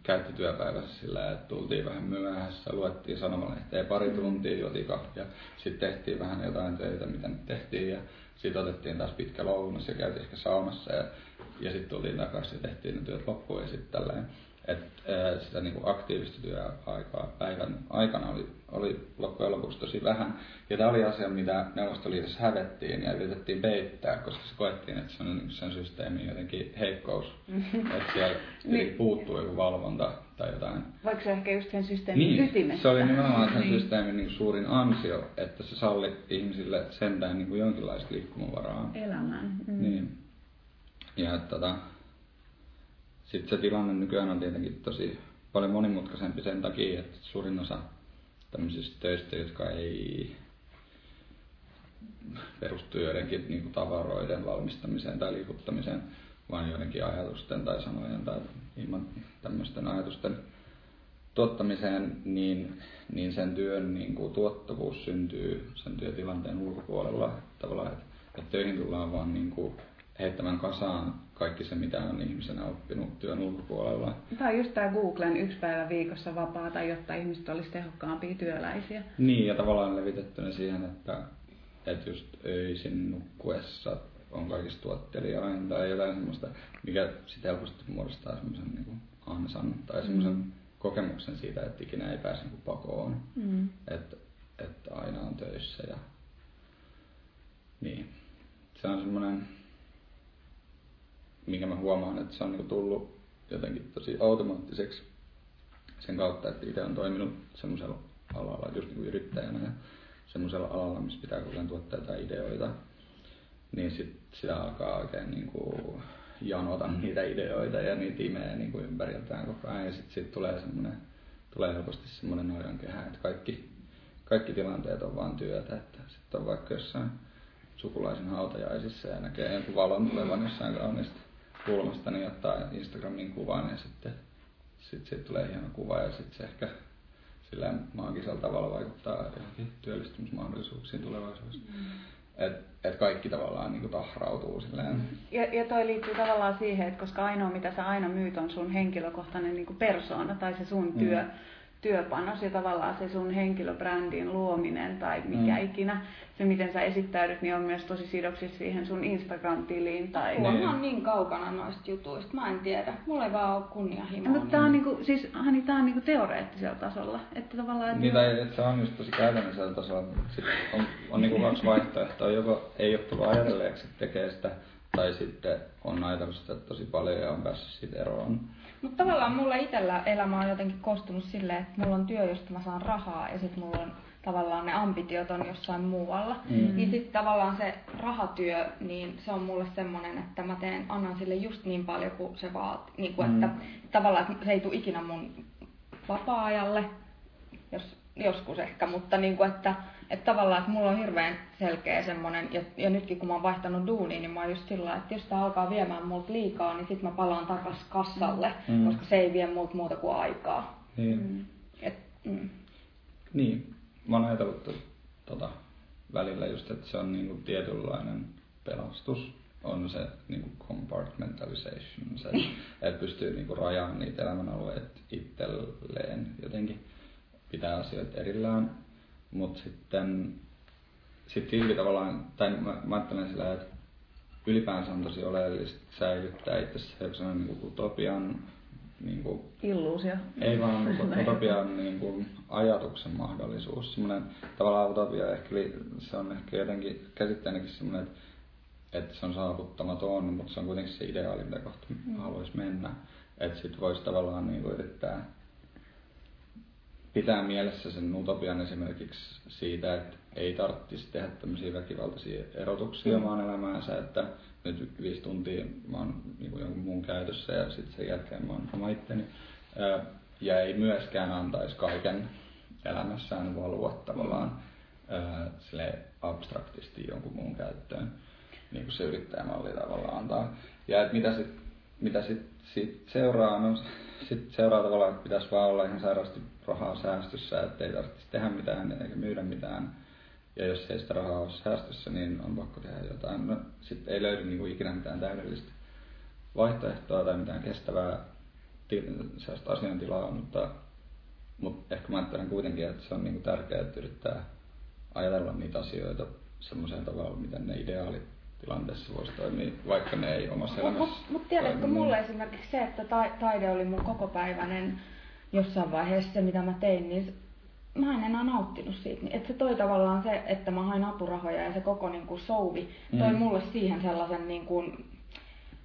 käytti työpäivässä sillä, että tultiin vähän myöhässä, luettiin sanomalehteen pari tuntia, juotiin kahvia, sitten tehtiin vähän jotain töitä, mitä nyt tehtiin. Ja sitten otettiin taas pitkä lounas ja käytiin ehkä saunassa ja, ja sitten tultiin takaisin ja tehtiin ne työt loppuun ja sitten tällainen. Et, sitä niin kuin aktiivista työaikaa päivän aikana oli, oli loppujen lopuksi tosi vähän. Ja tämä oli asia, mitä Neuvostoliitossa hävettiin ja yritettiin peittää, koska se koettiin, että se on niin sen systeemin jotenkin heikkous. että siellä niin. puuttuu joku valvonta tai jotain. Vaikka se ehkä just sen systeemin niin, ytimessä. se oli nimenomaan sen niin. systeemin niin suurin ansio, että se salli ihmisille sentään niin kuin jonkinlaista liikkumavaraa. Elämään. Mm. Niin. Ja tota, sitten se tilanne nykyään on tietenkin tosi paljon monimutkaisempi sen takia, että suurin osa tämmöisistä töistä, jotka ei perustu joidenkin niin kuin tavaroiden valmistamiseen tai liikuttamiseen, vaan joidenkin ajatusten tai sanojen tai ilman tämmöisten ajatusten tuottamiseen, niin, niin sen työn niin kuin tuottavuus syntyy sen työtilanteen ulkopuolella. Tavallaan, että, että töihin tullaan vaan niin kuin heittämään kasaan kaikki se, mitä on ihmisenä oppinut työn ulkopuolella. Tämä on just tämä Googlen yksi päivä viikossa vapaata, jotta ihmiset olisi tehokkaampia työläisiä. Niin, ja tavallaan levitettynä siihen, että, että just öisin nukkuessa on kaikista tuottelijain tai jotain semmoista, mikä sitten helposti muodostaa semmoisen niin ansan tai semmoisen mm. kokemuksen siitä, että ikinä ei pääse niin pakoon. Mm. Että, että aina on töissä ja niin. Se on semmoinen minkä mä huomaan, että se on niin tullut jotenkin tosi automaattiseksi sen kautta, että itse on toiminut semmoisella alalla, just niin yrittäjänä ja semmoisella alalla, missä pitää koko ajan tuottaa jotain ideoita, niin sit sitä alkaa oikein niin kuin janota niitä ideoita ja niitä imee niin kuin ympäriltään koko ajan. Ja sitten sit tulee, semmoinen, tulee helposti semmoinen noidan kehä, että kaikki, kaikki tilanteet on vain työtä. Että sitten on vaikka jossain sukulaisen hautajaisissa ja näkee jonkun valon tulevan jossain kauniista kulmasta, niin ottaa Instagramin kuvan ja sitten sit, sit tulee hieno kuva ja sitten se ehkä sillä maagisella tavalla vaikuttaa johonkin työllistymismahdollisuuksiin tulevaisuudessa. Mm. Et, et kaikki tavallaan niin tahrautuu silleen. Mm. Ja, ja toi liittyy tavallaan siihen, että koska ainoa mitä sä aina myyt on sun henkilökohtainen niin persoona tai se sun työ, mm työpanos ja tavallaan se sun henkilöbrändin luominen tai mikä mm. ikinä, se miten sä esittäydyt, niin on myös tosi sidoksissa siihen sun Instagram-tiliin. Tai... Niin. on niin kaukana noista jutuista, mä en tiedä. Mulla ei vaan ole kunnianhimoa. Mutta tää on niinku, siis Hani, tää on niinku teoreettisella tasolla. Että tavallaan, että... Niin, tai että se on just tosi käytännöllisellä tasolla. Sitten on, on niinku kaksi vaihtoehtoa. Joko ei ole tullut ajatelleeksi, että tekee sitä tai sitten on ajatellut sitä tosi paljon ja on päässyt siitä eroon. Mutta tavallaan mulla itsellä elämä on jotenkin koostunut silleen, että mulla on työ, josta mä saan rahaa ja sitten mulla on tavallaan ne ambitiot on jossain muualla. Mm. Niin sitten tavallaan se rahatyö, niin se on mulle semmoinen, että mä teen, annan sille just niin paljon kuin se vaatii. Niin kuin, mm. että tavallaan että se ei tule ikinä mun vapaa-ajalle, jos, joskus ehkä, mutta niin kuin, että, että tavallaan, että mulla on hirveän selkeä semmoinen, ja, ja nytkin kun mä oon vaihtanut duuniin, niin mä oon just sillä että jos tää alkaa viemään multa liikaa, niin sit mä palaan takas kassalle, mm. koska se ei vie multa muuta kuin aikaa. Niin. Mm. Et, mm. Niin, mä oon ajatellut tota, välillä just, että se on niinku tietynlainen pelastus on se niinku compartmentalization, se, että pystyy niinku rajaamaan niitä elämänalueita itselleen jotenkin pitää asioita erillään, mutta sitten sit silti tavallaan, tai mä, mä ajattelen sillä, että ylipäänsä on tosi oleellista säilyttää itse se niin utopian niin kuin, Illuusio. Ei vaan niin utopian niin kuin, ajatuksen mahdollisuus. Semmoinen tavallaan utopia ehkä, se on ehkä jotenkin käsitteenäkin semmoinen, että, että se on saavuttamaton, mutta se on kuitenkin se ideaali, mitä kohti mm. haluaisi mennä. Että sitten voisi tavallaan niin kuin, yrittää pitää mielessä sen utopian esimerkiksi siitä, että ei tarvitsisi tehdä tämmöisiä väkivaltaisia erotuksia mm. maan elämäänsä, että nyt viisi tuntia mä oon niin kuin jonkun muun käytössä ja sitten sen jälkeen mä oon oma itteni. Ja ei myöskään antaisi kaiken elämässään valua tavallaan sille abstraktisti jonkun muun käyttöön, niin kuin se yrittäjämalli tavallaan antaa. Ja että mitä sitten mitä sit, sit seuraa, no sit seuraa tavallaan, että pitäisi vaan olla ihan sairaasti rahaa säästössä, että ei tarvitsisi tehdä mitään eikä myydä mitään ja jos ei sitä rahaa ole säästössä, niin on pakko tehdä jotain. No, sitten ei löydy niin kuin ikinä mitään täydellistä vaihtoehtoa tai mitään kestävää sellaista asiantilaa, mutta, mutta ehkä mä ajattelen kuitenkin, että se on niin kuin tärkeää, että yrittää ajatella niitä asioita semmoiseen tavalla, miten ne ideaalit tilanteessa voisi toimia, vaikka ne ei omassa elämässä Mutta mut, mut tiedätkö, niin. mulle esimerkiksi se, että taide oli mun kokopäiväinen jossain vaiheessa se, mitä mä tein, niin mä en enää nauttinut siitä. Että se toi tavallaan se, että mä hain apurahoja ja se koko niin kuin souvi toi mm. mulle siihen sellaisen niin kuin,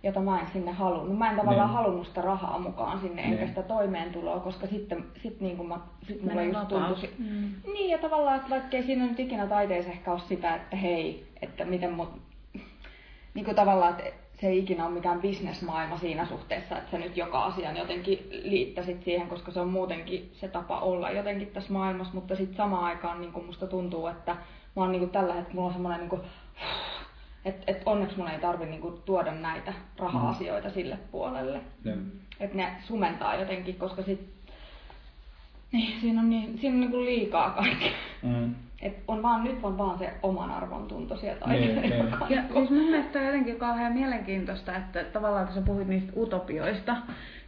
jota mä en sinne halunnut. Mä en tavallaan niin. halunnut sitä rahaa mukaan sinne, niin. enkä sitä toimeentuloa, koska sitten sit niin kuin mä, sit mulle just tuntui... Mm. Niin, ja tavallaan, että vaikkei siinä nyt ikinä taiteessa ehkä ole sitä, että hei, että miten mut... Niin kuin tavallaan, että se ei ikinä ole mikään bisnesmaailma siinä suhteessa, että sä nyt joka asian jotenkin liittäisit siihen, koska se on muutenkin se tapa olla jotenkin tässä maailmassa, mutta sitten samaan aikaan niin kuin musta tuntuu, että mä oon niin kuin tällä hetkellä, mulla on semmoinen niin kuin, että et onneksi mun ei tarvi niinku tuoda näitä raha-asioita mm. sille puolelle. Mm. Että ne sumentaa jotenkin, koska sit, niin, siinä on, niin, siinä on niinku liikaa kaikkea. Mm. Et on vaan, nyt on vaan se oman arvon tunto sieltä niin, niin. Ja siis mun mielestä on jotenkin kauhean mielenkiintoista, että tavallaan kun sä puhuit niistä utopioista,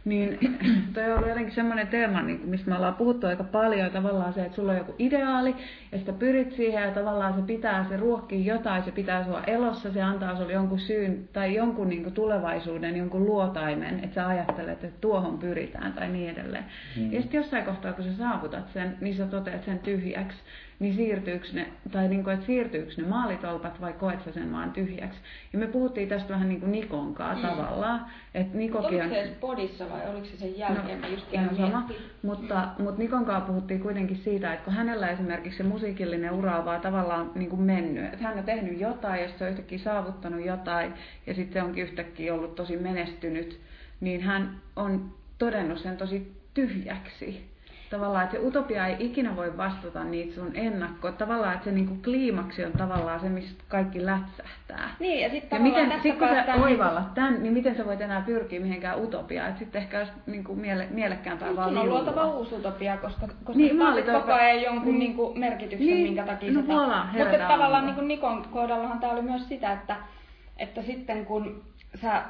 niin toi on ollut jotenkin semmoinen teema, niin mistä me ollaan puhuttu aika paljon, tavallaan se, että sulla on joku ideaali, ja sitä pyrit siihen, ja tavallaan se pitää, se ruokkii jotain, se pitää sua elossa, se antaa sulle jonkun syyn, tai jonkun niin tulevaisuuden, jonkun luotaimen, että sä ajattelet, että tuohon pyritään, tai niin edelleen. Mm. Ja sitten jossain kohtaa, kun sä saavutat sen, niin sä toteat sen tyhjäksi niin siirtyykö ne, tai niin kuin, että siirtyykö ne maalitolpat vai koet sä sen vaan tyhjäksi. Ja me puhuttiin tästä vähän niin kuin Nikon kanssa mm. tavallaan. Että Nikokin oliko se podissa vai oliko se sen jälkeen? No, just ihan sama. Mutta, mutta Nikon kanssa puhuttiin kuitenkin siitä, että kun hänellä esimerkiksi se musiikillinen ura on vaan tavallaan niin kuin mennyt. Että hän on tehnyt jotain ja se on yhtäkkiä saavuttanut jotain ja sitten se onkin yhtäkkiä ollut tosi menestynyt. Niin hän on todennut sen tosi tyhjäksi tavallaan, että se utopia ei ikinä voi vastata niitä sun ennakkoa. Tavallaan, että se niinku kliimaksi on tavallaan se, mistä kaikki lätsähtää. Niin, ja sitten ja miten, sit kun sä oivallat niinku... tämän, niin miten sä voit enää pyrkiä mihinkään utopiaan. Että sitten ehkä olisi niinku miele, mielekkäämpää niin, vaan on luotava uusi utopia, koska, koska niin, sä koko ajan jonkun mm. niinku merkityksen, niin, minkä takia no, sitä... Mutta tavallaan niinku Nikon kohdallahan tämä oli myös sitä, että, että sitten kun sä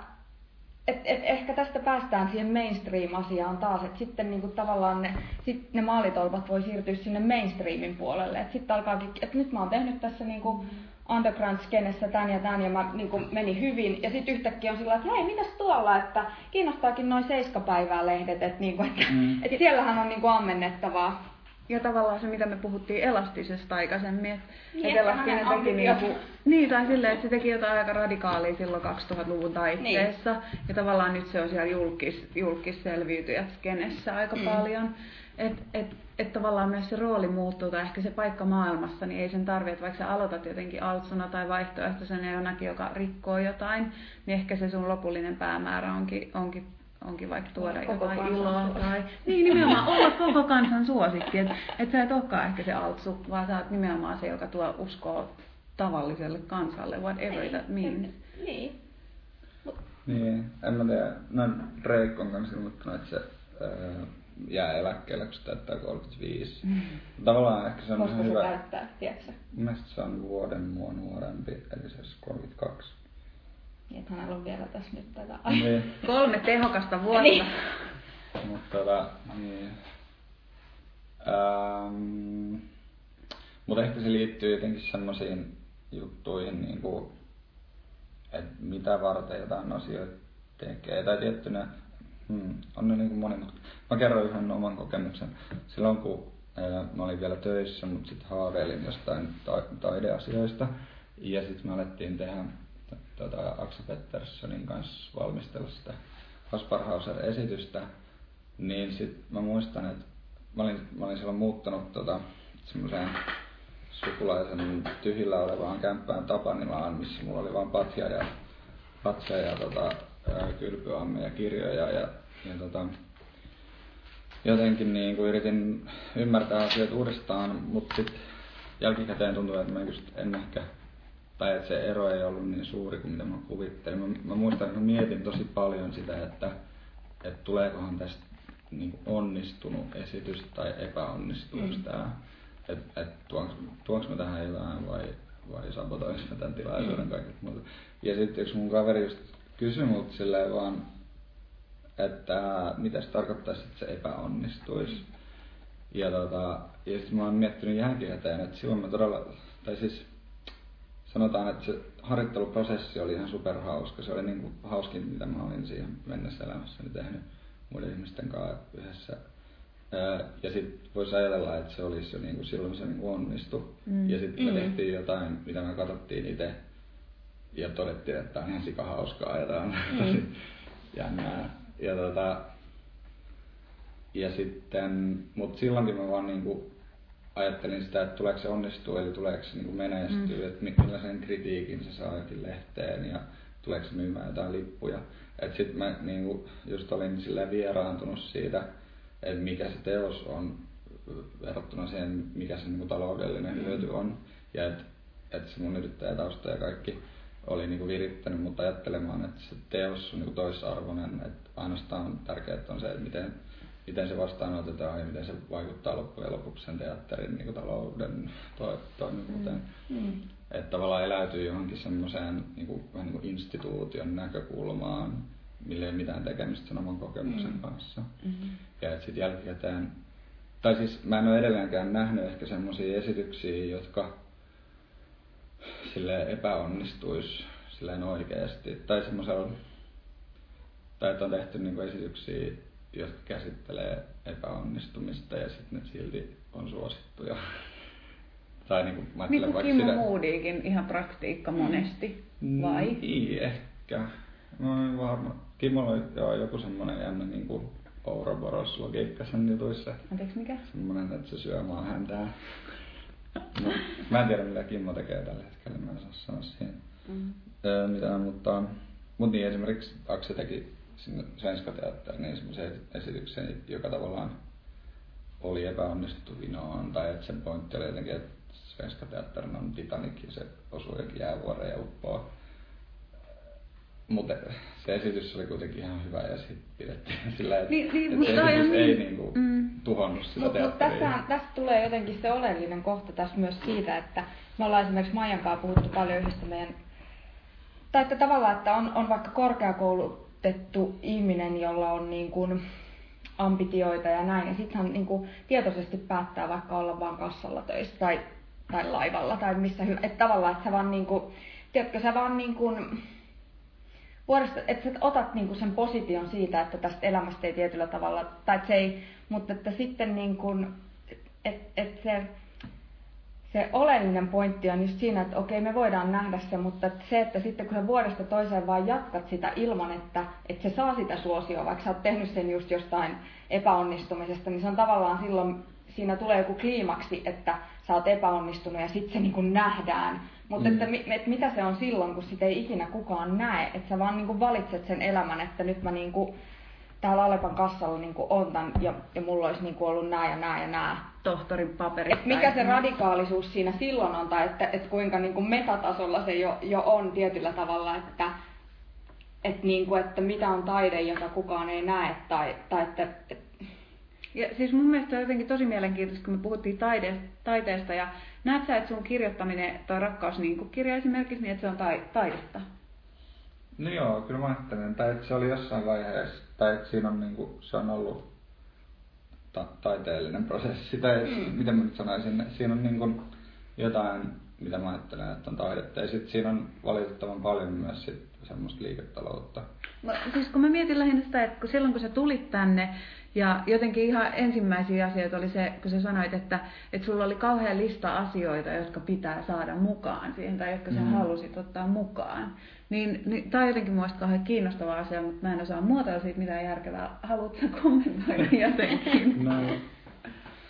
et, et ehkä tästä päästään siihen mainstream-asiaan taas, että sitten niinku tavallaan ne, sit ne maalitolpat voi siirtyä sinne mainstreamin puolelle. Että sitten alkaakin, että nyt mä oon tehnyt tässä niinku underground-skenessä tän ja tän ja mä niinku meni hyvin. Ja sitten yhtäkkiä on sillä että hei, mitäs tuolla, että kiinnostaakin noin seiskapäivää lehdet, että niinku, että, mm. et siellähän on niinku ammennettavaa. Ja tavallaan se, mitä me puhuttiin elastisesta aikaisemmin, että Niin, et elastinen teki niinku, niin, tai silleen, että se teki jotain aika radikaalia silloin 2000-luvun taitteessa. Niin. Ja tavallaan nyt se on siellä julkis, skenessä aika mm. paljon. Että et, et tavallaan myös se rooli muuttuu tai ehkä se paikka maailmassa, niin ei sen tarvitse, että vaikka sä aloitat jotenkin altsona tai vaihtoehtoisena jonakin, joka rikkoo jotain, niin ehkä se sun lopullinen päämäärä onkin, onkin onkin vaikka tuoda Koko jotain iloa tai niin nimenomaan olla koko kansan suosikki. Että et sä et olekaan ehkä se altsu, vaan sä oot nimenomaan se, joka tuo uskoa tavalliselle kansalle, whatever that means. Niin. Niin, en mä tiedä. No Drake on kanssa ilmoittanut, että se ää, jää eläkkeelle, kun se täyttää 35. Mm. Tavallaan ehkä se on Koska ihan se hyvä. täyttää, tiedätkö? Mun mielestä se on vuoden mua nuorempi, eli se olisi 32. Niin, että hänellä on vielä tässä nyt tätä. niin. Kolme tehokasta vuotta. Niin. Mutta tota, niin. Ähm, mutta ehkä se liittyy jotenkin semmoisiin juttuihin, niin kuin, että mitä varten jotain asioita tekee. Tai tiettynä, hmm, on ne niin kuin monimutkaisia. Mä kerron yhden oman kokemuksen. Silloin kun ää, mä olin vielä töissä, mutta sitten haaveilin jostain ta- taideasioista. Ja sitten me alettiin tehdä tota, Aksa Petterssonin kanssa valmistella sitä Kaspar Hauser-esitystä. Niin sit mä muistan, että mä olin, mä olin silloin muuttanut tota, semmoiseen sukulaisen tyhjillä olevaan kämppään Tapanilaan, missä mulla oli vain patja ja, patja ja tota, kylpyamme ja kirjoja. Ja, ja tota, jotenkin niin kuin yritin ymmärtää asioita uudestaan, mutta sitten jälkikäteen tuntui, että mä en ehkä, tai että se ero ei ollut niin suuri kuin mitä mä kuvittelin. Mä, mä muistan, että mä mietin tosi paljon sitä, että, että tuleekohan tästä niin kuin onnistunut esitys tai epäonnistuuko mm. tämä. Että et, tuonko, tuonko mä tähän jotain vai, vai sabotoinko mä tämän tilaisuuden mm. kaiket muuta. Ja sitten yksi mun kaveri just kysyi mut silleen vaan, että mitä se tarkoittaisi, että se epäonnistuisi. Ja, tota, ja sitten mä oon miettinyt jälkikäteen, että silloin mä todella, tai siis sanotaan, että se harjoitteluprosessi oli ihan superhauska. Se oli niin kuin hauskin, mitä mä olin siihen mennessä elämässäni tehnyt muiden ihmisten kanssa yhdessä. Ja sitten voisi ajatella, että se olisi jo niin kuin silloin se niin kuin onnistui. Mm. Ja sitten me Mm. tehtiin jotain, mitä me katsottiin itse ja todettiin, että tämä on ihan sika hauskaa ja tämä on tosi jännää. Ja, tota, ja sitten, mutta silloinkin mä vaan niinku ajattelin sitä, että tuleeko se onnistua, eli tuleeko se niinku menestyä, mm. että mi- millaisen kritiikin se saa jokin lehteen ja tuleeko se myymään jotain lippuja. Et sit mä niinku just olin silleen vieraantunut siitä, että mikä se teos on verrattuna siihen, mikä se niinku taloudellinen hyöty on. Ja että et se mun yrittäjätausta ja kaikki oli niinku virittänyt mut ajattelemaan, että se teos on niinku toisarvoinen, että ainoastaan tärkeää on se, että miten, miten se vastaanotetaan ja miten se vaikuttaa loppujen lopuksi sen teatterin niinku talouden to, toimivuuteen. Mm. Että tavallaan eläytyy johonkin semmoiseen niinku, vähän niin kuin instituution näkökulmaan, millä ei ole mitään tekemistä sen oman kokemuksen Mm. kanssa. Mm. Ja että sitten jälkikäteen, tai siis mä en ole edelleenkään nähnyt ehkä semmoisia esityksiä, jotka sille epäonnistuisi silleen oikeasti. Tai semmoisella, tai että on tehty niinku esityksiä, jotka käsittelee epäonnistumista ja sitten ne silti on suosittuja. tai niinku, mä Niin kuin Kimmo sitä... Moodiikin ihan praktiikka monesti, vai? Niin, ehkä. Mä en varma. Kimmolla oli joo, joku semmonen jännä niinku Ouroboros logiikka sen jutuissa. Anteeksi, mikä? Semmonen, että se syö maan häntää. No, mä en tiedä mitä Kimmo tekee tällä hetkellä, mä en saa sanoa siihen Mm. öö, mitään, mutta, mutta niin esimerkiksi Akse teki sinne Svenska Teatteriin niin semmoisen esityksen, joka tavallaan oli epäonnistuvinoon, tai että sen pointti oli jotenkin, että Svenska Teatterin on Titanic ja se osuu jokin jäävuoreen ja uppoaa. Mutta se esitys oli kuitenkin ihan hyvä ja sitten pidettiin sillä, että, Niin, niin, että mutta se esitys ei niin- niinku mm. tuhonnut sitä Mutta mut teatteria. tässä, tässä tulee jotenkin se oleellinen kohta tässä myös siitä, että me ollaan esimerkiksi Maijan kanssa puhuttu paljon yhdessä meidän, tai että tavallaan, että on, on vaikka korkeakoulutettu ihminen, jolla on niin kuin ambitioita ja näin, ja sitten hän niin kuin tietoisesti päättää vaikka olla vaan kassalla töissä tai, tai laivalla tai missä hyvä, että tavallaan, että sä vaan niin kuin, tiedätkö, sä vaan niin kuin, vuodesta, että sä otat niinku sen position siitä, että tästä elämästä ei tietyllä tavalla, tai että se ei, mutta että sitten niin kuin, et, et se, se oleellinen pointti on just siinä, että okei me voidaan nähdä se, mutta se, että sitten kun sä vuodesta toiseen vaan jatkat sitä ilman, että, että se saa sitä suosioa, vaikka sä oot tehnyt sen just jostain epäonnistumisesta, niin se on tavallaan silloin, siinä tulee joku kliimaksi, että sä oot epäonnistunut ja sitten se niin kuin nähdään. Mutta mm. että, että mitä se on silloin, kun sitä ei ikinä kukaan näe, että sä vaan niin kuin valitset sen elämän, että nyt mä niin kuin, täällä Alepan kassalla niin kuin on tämän, ja, ja mulla olisi niin kuin ollut nää ja nää ja nää. Tohtorin paperit. Et mikä se radikaalisuus siinä silloin on, tai että, että kuinka niin kuin metatasolla se jo, jo on tietyllä tavalla, että, että, niin kuin, että mitä on taide, jota kukaan ei näe, tai, tai että, että ja siis mun mielestä on jotenkin tosi mielenkiintoista, kun me puhuttiin taide, taiteesta ja näet sä, että sun kirjoittaminen tai rakkaus niin kirja esimerkiksi, niin että se on tai, taidetta? No joo, kyllä mä ajattelen, tai että se oli jossain vaiheessa, tai että siinä on, niin kuin, se on ollut ta- taiteellinen prosessi, tai mm. miten mä nyt sanoisin, siinä on niin kuin jotain, mitä mä ajattelen, että on taidetta, ja sitten siinä on valitettavan paljon myös sit semmoista liiketaloutta. No, siis kun mä mietin lähinnä sitä, että kun silloin kun sä tulit tänne, ja jotenkin ihan ensimmäisiä asioita oli se, kun sä sanoit, että, että sulla oli kauhean lista asioita, jotka pitää saada mukaan siihen, tai jotka sä mm. halusit ottaa mukaan. Niin, niin tämä on jotenkin mielestäni kauhean kiinnostava asia, mutta mä en osaa muotoilla siitä mitään järkevää. Haluatko kommentoida jotenkin? No,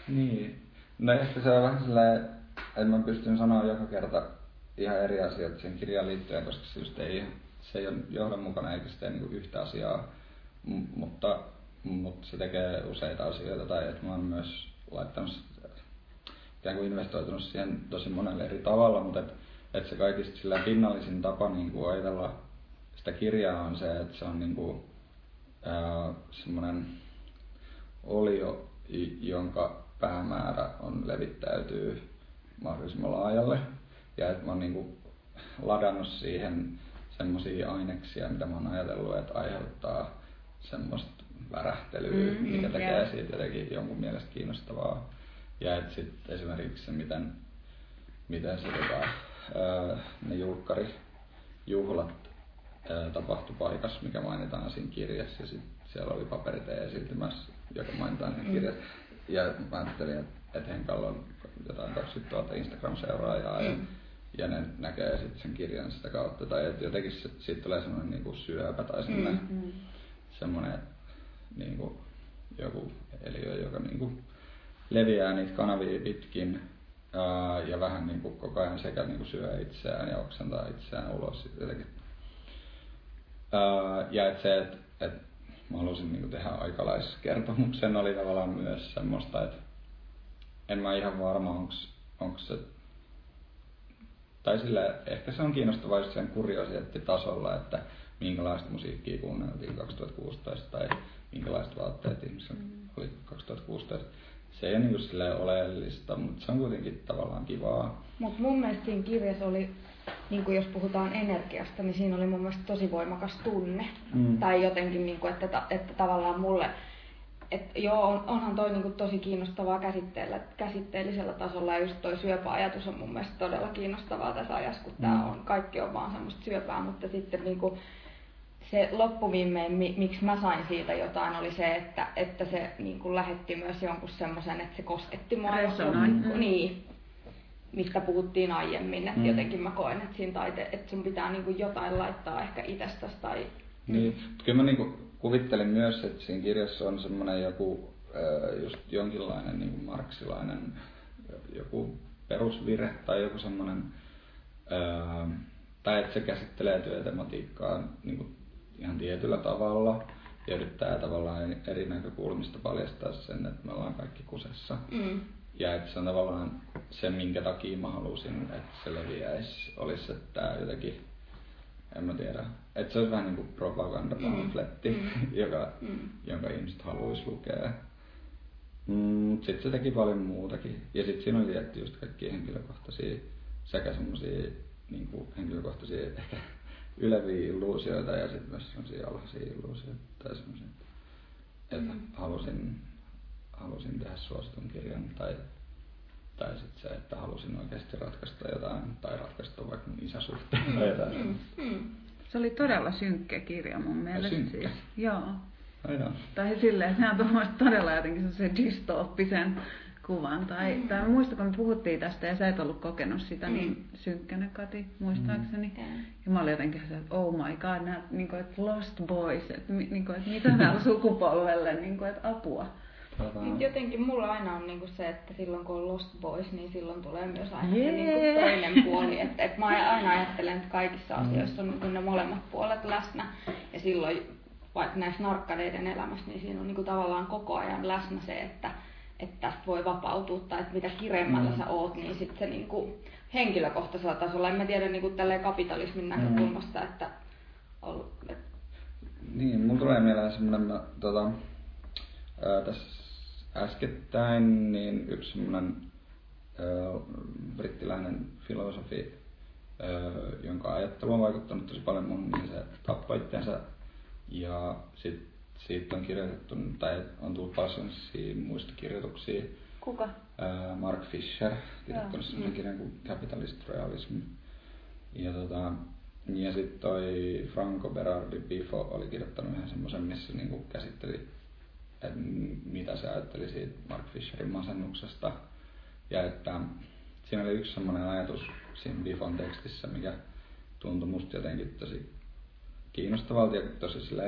niin. No ehkä se on vähän sellainen, että mä pystyn sanoa joka kerta ihan eri asioita sen kirjaan liittyen, koska se just ei, se ei ole johdonmukainen eikä tee niin yhtä asiaa. M- mutta mutta se tekee useita asioita, tai että mä oon myös laittanut, ikään kuin investoitunut siihen tosi monelle eri tavalla, mutta että et se kaikista sillä pinnallisin tapa niin kuin ajatella sitä kirjaa on se, että se on niin kuin, ää, semmoinen olio, jonka päämäärä on levittäytyy mahdollisimman laajalle. Ja että mä oon niin kuin ladannut siihen semmoisia aineksia, mitä mä oon ajatellut, että aiheuttaa semmoista värähtelyä, mm, mikä tekee yeah. siitä jotenkin jonkun mielestä kiinnostavaa. Ja että sitten esimerkiksi se, miten, miten se, tota, ne julkkarijuhlat tapahtui paikassa, mikä mainitaan siinä kirjassa. Ja sitten siellä oli paperit esiintymässä, joka mainitaan siinä mm. kirjassa. Ja mä ajattelin, että et Henkalla on jotain 20 000 Instagram-seuraajaa. Mm. Ja, ja ne näkee sitten sen kirjan sitä kautta. Tai että jotenkin siitä tulee semmoinen niinku syöpä tai semmoinen, mm, mm. semmoinen niin kuin joku eliö, joka niin kuin leviää niitä kanavia pitkin ää, ja vähän niin kuin koko ajan sekä niin kuin syö itseään ja oksentaa itseään ulos jotenkin. Ää, ja että se, että et mä halusin niin kuin tehdä aikalaiskertomuksen, oli tavallaan myös semmoista, että en mä ihan varma, onko se tai sillä ehkä se on kiinnostavaa just sen kuriositeettitasolla, että minkälaista musiikkia kuunneltiin 2016 tai minkälaiset vaatteet ihmisillä mm. oli 2016. Se ei ole niin oleellista, mutta se on kuitenkin tavallaan kivaa. Mutta mun mielestä siinä kirjassa oli, niin kuin jos puhutaan energiasta, niin siinä oli mun mielestä tosi voimakas tunne. Mm. Tai jotenkin, niin kuin, että, että tavallaan mulle, että joo, on, onhan toi niin kuin tosi kiinnostavaa käsitteellä, käsitteellisellä tasolla ja just toi syöpäajatus on mun mielestä todella kiinnostavaa tässä ajassa, kun mm. tämä on, kaikki on vaan semmoista syöpää, mutta sitten niin kuin, se loppuviimein, miksi mä sain siitä jotain, oli se, että, että se niin kuin lähetti myös jonkun semmoisen, että se kosketti mua. Resonoi. Niin, mm. niin, mistä puhuttiin aiemmin. Että mm. jotenkin mä koen, että, siinä taite, että sun pitää niin kuin jotain laittaa ehkä itsestäsi. Tai... Niin, kyllä mä niin kuin kuvittelin myös, että siinä kirjassa on semmoinen joku just jonkinlainen niin kuin marksilainen joku perusvire tai joku semmoinen, tai että se käsittelee työtematiikkaa niin kuin ihan tietyllä tavalla ja yrittää tavallaan eri näkökulmista paljastaa sen, että me ollaan kaikki kusessa. Mm. Ja että se on tavallaan se, minkä takia mä halusin, että se leviäisi, olisi, että tämä jotenkin, en mä tiedä, että se olisi vähän niin kuin propagandapamfletti, mm. joka, mm. jonka ihmiset haluaisi lukea. Mm, sitten se teki paljon muutakin. Ja sitten siinä oli tietty just kaikki henkilökohtaisia, sekä semmoisia niin henkilökohtaisia ehkä yleviä illuusioita ja sitten myös sellaisia alhaisia illuusioita tai semmoisia. Että mm. halusin, halusin tehdä suositun kirjan tai, tai sitten se, että halusin oikeasti ratkaista jotain tai ratkaista vaikka mun isäsuhteen mm. tai jotain. Mm. Mm. Se oli todella synkkä kirja mun mielestä. Synkkä? Siis. Joo. Aina. Tai silleen, se on todella jotenkin se dystooppisen kuvan. Tai, mm. tai muista, kun me puhuttiin tästä ja sä et ollut kokenut sitä, mm. niin synkkänä Kati, muistaakseni. Mm. Ja mä olin jotenkin se, että oh my god, nämä niin kuin, että lost boys, että, niin kuin, että mitä täällä sukupolvelle, niin kuin, että apua. Tota... Jotenkin mulla aina on niinku se, että silloin kun on Lost Boys, niin silloin tulee myös aina yeah. se niinku toinen puoli. Että et mä aina ajattelen, että kaikissa mm. asioissa on niinku ne molemmat puolet läsnä. Ja silloin vaikka näissä narkkadeiden elämässä, niin siinä on niinku tavallaan koko ajan läsnä se, että, että tästä voi vapautua tai että mitä kireemmällä mm. sä oot, niin sitten se niinku henkilökohtaisella tasolla, en mä tiedä niinku kapitalismin mm. näkökulmasta, mm. että ollut, et... Niin, mulla tulee mieleen semmoinen, tota, ää, tässä äskettäin niin yksi semmoinen brittiläinen filosofi, ö, jonka ajattelu on vaikuttanut tosi paljon mun, niin se tappoi itsensä. Ja sit, siitä on kirjoitettu, tai on tullut paljon muista kirjoituksia. Kuka? Mark Fisher, kirjoittanut semmoisen mm. kirjan kuin Capitalist Realism. Ja, tota, ja sitten toi Franco Berardi Bifo oli kirjoittanut ihan semmoisen, missä niinku käsitteli että mitä se ajatteli siitä Mark Fisherin masennuksesta. Ja että siinä oli yksi semmoinen ajatus siinä Bifon tekstissä, mikä tuntui musta jotenkin tosi kiinnostavalta ja tosi sillä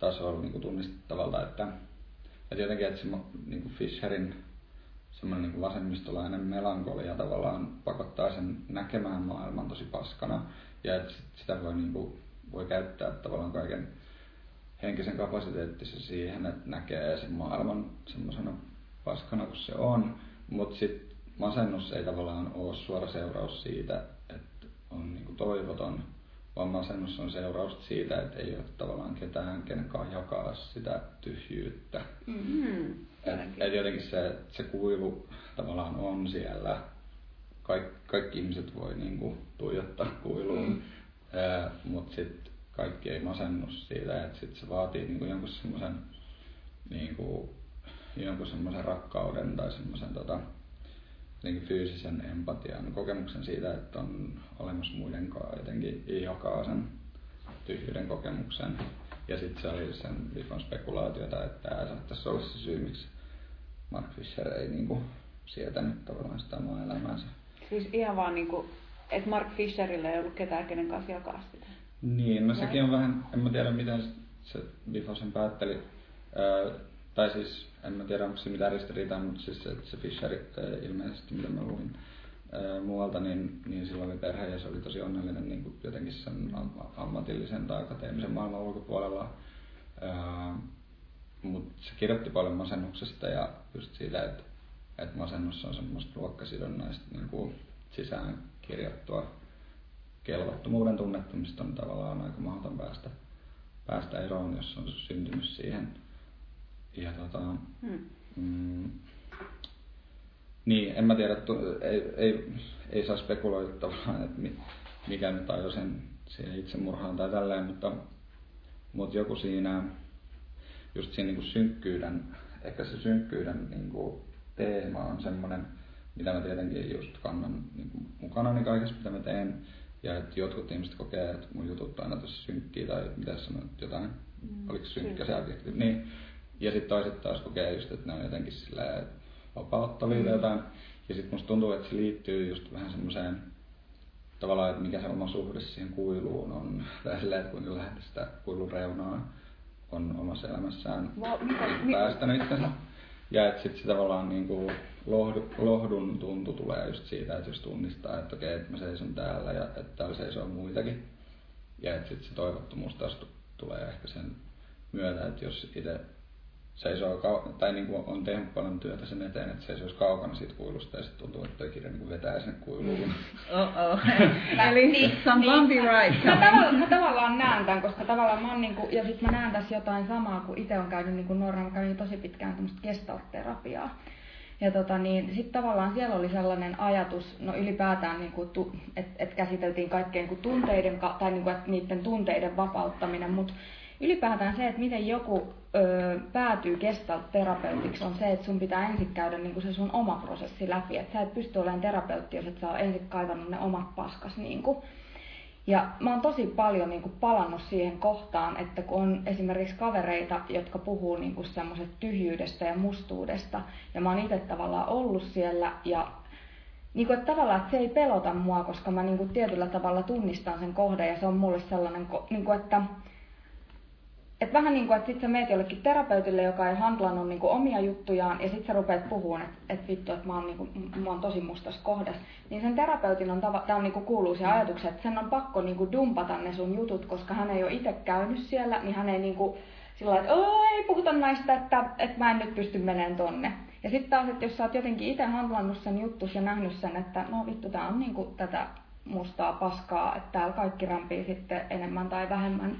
tasolla niin kuin tunnistettavalta, että, että jotenkin että se niin kuin Fisherin semmoinen niin kuin vasemmistolainen melankolia tavallaan pakottaa sen näkemään maailman tosi paskana. Ja että sitä voi, niin kuin, voi käyttää tavallaan kaiken henkisen kapasiteettissa siihen, että näkee sen maailman semmoisena paskana kuin se on, mutta sitten masennus ei tavallaan ole suora seuraus siitä, että on niinku toivoton, vaan masennus on seuraus siitä, että ei ole tavallaan ketään, kenenkaan jakaa sitä tyhjyyttä. Mm-hmm. Et, et jotenkin se, se kuilu tavallaan on siellä. Kaik, kaikki ihmiset voi niinku tuijottaa kuiluun, mm. mutta sitten kaikki ei masennu siitä, että sit se vaatii niin kuin jonkun semmoisen niin jonkun semmoisen rakkauden tai semmoisen tota, fyysisen empatian kokemuksen siitä, että on olemassa muiden kanssa jotenkin jakaa sen tyhjyyden kokemuksen. Ja sitten se oli sen Bifon spekulaatiota, että tämä saattaisi olla se syy, miksi Mark Fisher ei niinku sietänyt tavallaan sitä omaa elämäänsä. Siis ihan vaan niinku, että Mark Fisherillä ei ollut ketään, kenen kanssa jakaa sitä. Niin, no sekin on vähän, en mä tiedä miten se Bifo sen päätteli. Öö, tai siis, en mä tiedä onko se mitään ristiriitaa, mutta siis se, se Fischer ilmeisesti, mitä mä luin öö, muualta, niin, niin sillä oli perhe ja se oli tosi onnellinen niin kuin jotenkin sen ammatillisen tai akateemisen maailman ulkopuolella. Öö, mutta se kirjoitti paljon masennuksesta ja just siitä, että, että masennus on semmoista luokkasidonnaista niin kuin sisään kirjattua kelvottomuuden tunnettamista on tavallaan aika mahdoton päästä, päästä eroon, jos on syntynyt siihen. Ja tota, hmm. mm, niin, en mä tiedä, ei, ei, ei saa spekuloida tavallaan, että mikä nyt ajoi sen siihen itsemurhaan tai tälleen, mutta, mutta joku siinä, just siinä niin kuin synkkyyden, ehkä se synkkyyden niin kuin teema on semmoinen, mitä mä tietenkin just kannan niin kuin mukanani kaikessa, mitä mä teen, ja että jotkut ihmiset kokee, että mun jutut on aina tosi synkkiä tai mitä sanoit, jotain, mm. oliko synkkä se adjektiivi, niin. Ja sitten toiset taas kokee just, että ne on jotenkin sillä vapauttavia mm. jotain. Ja sitten musta tuntuu, että se liittyy just vähän semmoiseen tavallaan, että mikä se oma suhde siihen kuiluun on. Tai silleen, että kuinka lähellä sitä kuilun reunaa on omassa elämässään wow, päästänyt itsensä. Ja että sitten se tavallaan niin kuin lohdu, lohdun tuntu tulee just siitä, että jos tunnistaa, että okei, että mä seison täällä ja että täällä seisoo muitakin. Ja että sitten se toivottomuus taas tulee ehkä sen myötä, että jos itse seisoo, tai niin kuin on tehnyt paljon työtä sen eteen, että seisoisi kaukana siitä kuilusta ja sitten tuntuu, että toi kirja niin vetää sinne kuiluun. Oh oh. Eli niin, some niin, bumpy ride. Mä, tavallaan, mä tavallaan näen tämän, koska tavallaan mä oon niin kuin, ja sitten mä näen tässä jotain samaa, kun itse on käynyt niin kuin nuorena, mä kävin tosi pitkään tämmöistä gestalt-terapiaa. Ja tota, niin, sitten tavallaan siellä oli sellainen ajatus, no ylipäätään, niin että et käsiteltiin kaikkeen niin tunteiden, tai niin kuin, että niiden tunteiden vapauttaminen, mutta ylipäätään se, että miten joku ö, päätyy gestalt-terapeutiksi, on se, että sun pitää ensin käydä niin kuin se sun oma prosessi läpi. Että sä et pysty olemaan terapeutti, jos et sä ole ensin kaivannut ne omat paskas. Niin kuin. Ja mä oon tosi paljon niin kuin palannut siihen kohtaan, että kun on esimerkiksi kavereita, jotka puhuu niin kuin semmoisesta tyhjyydestä ja mustuudesta, ja mä oon itse tavallaan ollut siellä, ja niin kuin, että tavallaan että se ei pelota mua, koska mä niin kuin tietyllä tavalla tunnistan sen kohdan, ja se on mulle sellainen, niin kuin, että et vähän niin kuin, että sit sä meet jollekin terapeutille, joka ei handlannut niin kuin omia juttujaan, ja sit sä rupeat puhumaan, että et vittu, että mä niin mä oon tosi mustas kohdas. Niin sen terapeutin on, tava, on niin kuin kuuluu siihen ajatukseen, että sen on pakko niin kuin dumpata ne sun jutut, koska hän ei ole itse käynyt siellä, niin hän ei niin kuin, sillä että ei puhuta näistä, että, että mä en nyt pysty menemään tonne. Ja sitten taas, että jos sä oot jotenkin itse handlannut sen juttus ja nähnyt sen, että no vittu, tää on niin kuin tätä mustaa paskaa, että täällä kaikki rämpii sitten enemmän tai vähemmän,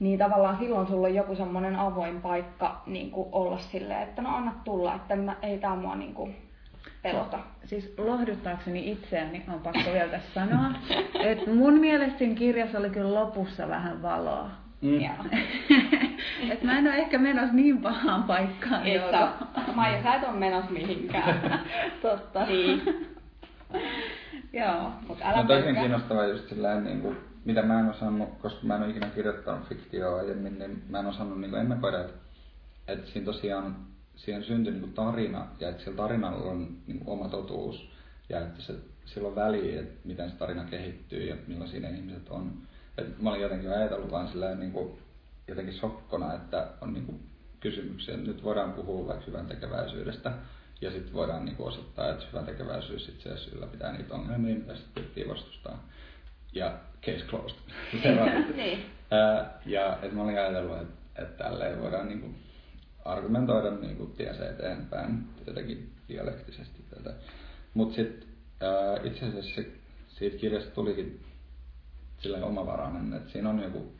niin tavallaan silloin sulla on joku semmoinen avoin paikka niin kuin olla silleen, että no anna tulla, että mä, ei tää mua niin kuin pelota. Siis lohduttaakseni itseäni on pakko vielä tässä sanoa, että mun mielestä siinä kirjassa oli kyllä lopussa vähän valoa. Mm. Ja. Et mä en ole ehkä menossa niin pahaan paikkaan. Et joka- sä, Maija, sä et ole menossa mihinkään. Totta. niin. Joo. Mut älä No pelkää. kiinnostavaa just sillä niin kuin, mitä mä en osannut, koska mä en ole ikinä kirjoittanut fiktioa aiemmin, niin mä en osannut niin ennakoida, että, että siinä tosiaan siihen syntyi niin tarina ja että sillä tarinalla on niin oma totuus ja että se, sillä on väliä, että miten se tarina kehittyy ja millaisia ne ihmiset on. Et mä olin jotenkin ajatellut vaan sillä niin kuin, jotenkin sokkona, että on niin kuin kysymyksiä, että nyt voidaan puhua vaikka hyvän tekeväisyydestä ja sitten voidaan niin kuin osoittaa, että hyvän tekeväisyys itse asiassa ylläpitää niitä ongelmia, mitä sitten pyrittiin vastustaa. Ja case closed. Niin. Ää, ja et mä olin ajatellut, että, että tälleen voidaan niinku argumentoida niinku tiesä eteenpäin jotenkin dialektisesti tätä. Mutta sitten itse asiassa se, siitä kirjasta tulikin sillä omavarainen, että siinä on joku,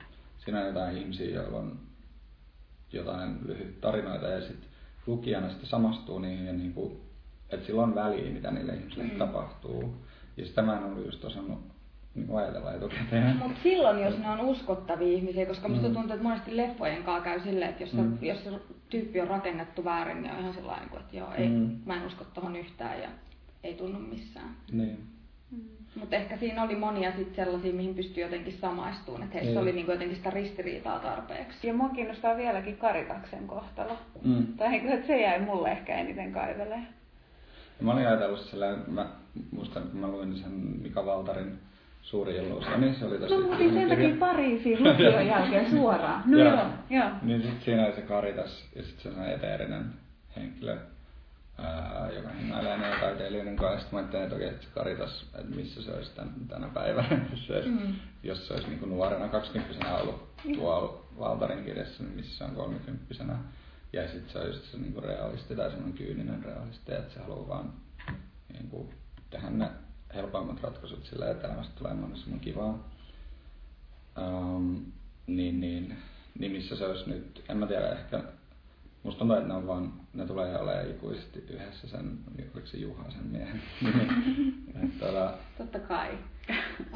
siinä on jotain ihmisiä, joilla on jotain lyhyt tarinoita ja sitten lukijana sitten samastuu niihin ja niinku, että sillä on väliä, mitä niille ihmisille mm. tapahtuu. Ja sitä mä en ollut just osannut niin ajatella etukäteen. Mutta silloin, jos ne on uskottavia ihmisiä, koska musta Mm. tuntuu, että monesti leffojen kanssa käy silleen, että jos, se, Mm. jos se tyyppi on rakennettu väärin, niin on ihan sellainen, kuin, että joo, ei, Mm. mä en usko tohon yhtään ja ei tunnu missään. Niin. Mutta ehkä siinä oli monia sit sellaisia, mihin pystyy jotenkin samaistumaan, että heissä Niin. oli niinku jotenkin sitä ristiriitaa tarpeeksi. Ja mua kiinnostaa vieläkin Karitaksen kohtalo. Mm. Tai niin kuin, että se jäi mulle ehkä eniten kaivelee. Mä olin ajatellut sillä, mä muistan, kun mä luin sen Mika Valtarin Suuri illuusio, niin se oli tosi No mutta sen takia Pariisiin lukion jälkeen suoraan. No joo, joo. Niin sit siinä oli se Karitas ja sit se on eteerinen henkilö, ää, joka hengailee näiden taiteilijoiden kanssa. Sitten mä ajattelin, että okei, että se Karitas, että missä se olisi tän, tänä päivänä, jos se olisi, Mm. jos se olisi niin kuin nuorena 20 ollut tuolla Valtarin kirjassa, niin missä se on 30 Ja sitten se olisi se niin kuin realisti tai semmoinen kyyninen realisti, että se haluaa vaan niin kuin, tehdä ne helpoimmat ratkaisut sillä, että elämästä tulee mahdollisimman kivaa. Um, niin, niin, niin missä se olisi nyt, en mä tiedä, ehkä musta tuntuu, että ne, on vaan, ne tulee olemaan ikuisesti yhdessä sen, oliko se Juha sen miehen nimi. Et tota, Totta kai.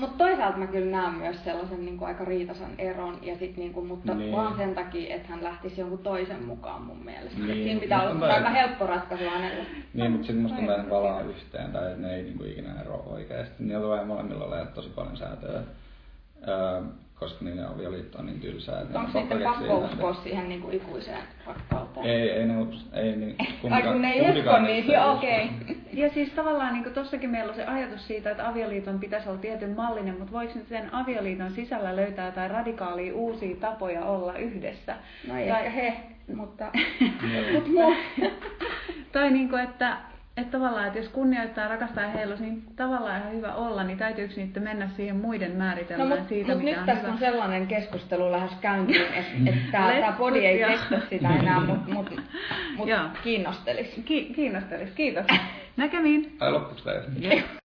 Mutta toisaalta mä kyllä näen myös sellaisen niin kuin aika riitasan eron, ja sit, niin kuin, mutta Niin. vaan sen takia, että hän lähtisi jonkun toisen mukaan mun mielestä. Niin, Et siinä pitää olla tuntuu, aika helppo ratkaisu hänelle. niin, mutta sitten musta ne palaa yhteen tai ne ei niinku ikinä eroa oikeasti. Niillä tulee molemmilla olemaan tosi paljon säätöä, öö, koska niiden avioliitto on niin tylsää. Onko on sitten pakko uskoa siihen niin kuin ikuiseen rakkauteen? Ei, ei ne, us- ei niin, Ai kun ne ei usko, niin joo, usko. okei. Ja siis tavallaan niin tossakin meillä on se ajatus siitä, että avioliiton pitäisi olla tietyn mallinen, mutta voiko nyt sen avioliiton sisällä löytää jotain radikaalia uusia tapoja olla yhdessä? No ei Tai- ehkä he, mutta... Niin. Mut muu. Tai niin kuin, että, että tavallaan, että jos kunnioittaa ja rakastaa ja heilus, niin tavallaan ihan hyvä olla, niin täytyykö niiden mennä siihen muiden No määritelmään mutta siitä, mut mitä nyt on tässä hyvä? on sellainen keskustelu lähes käyntiin, että et tämä tää podi ei put- kestä sitä enää, mutta mut, mut Joo. kiinnostelis. Ki- kiinnostelis. Kiitos. Näkemiin. Ai loppuksi.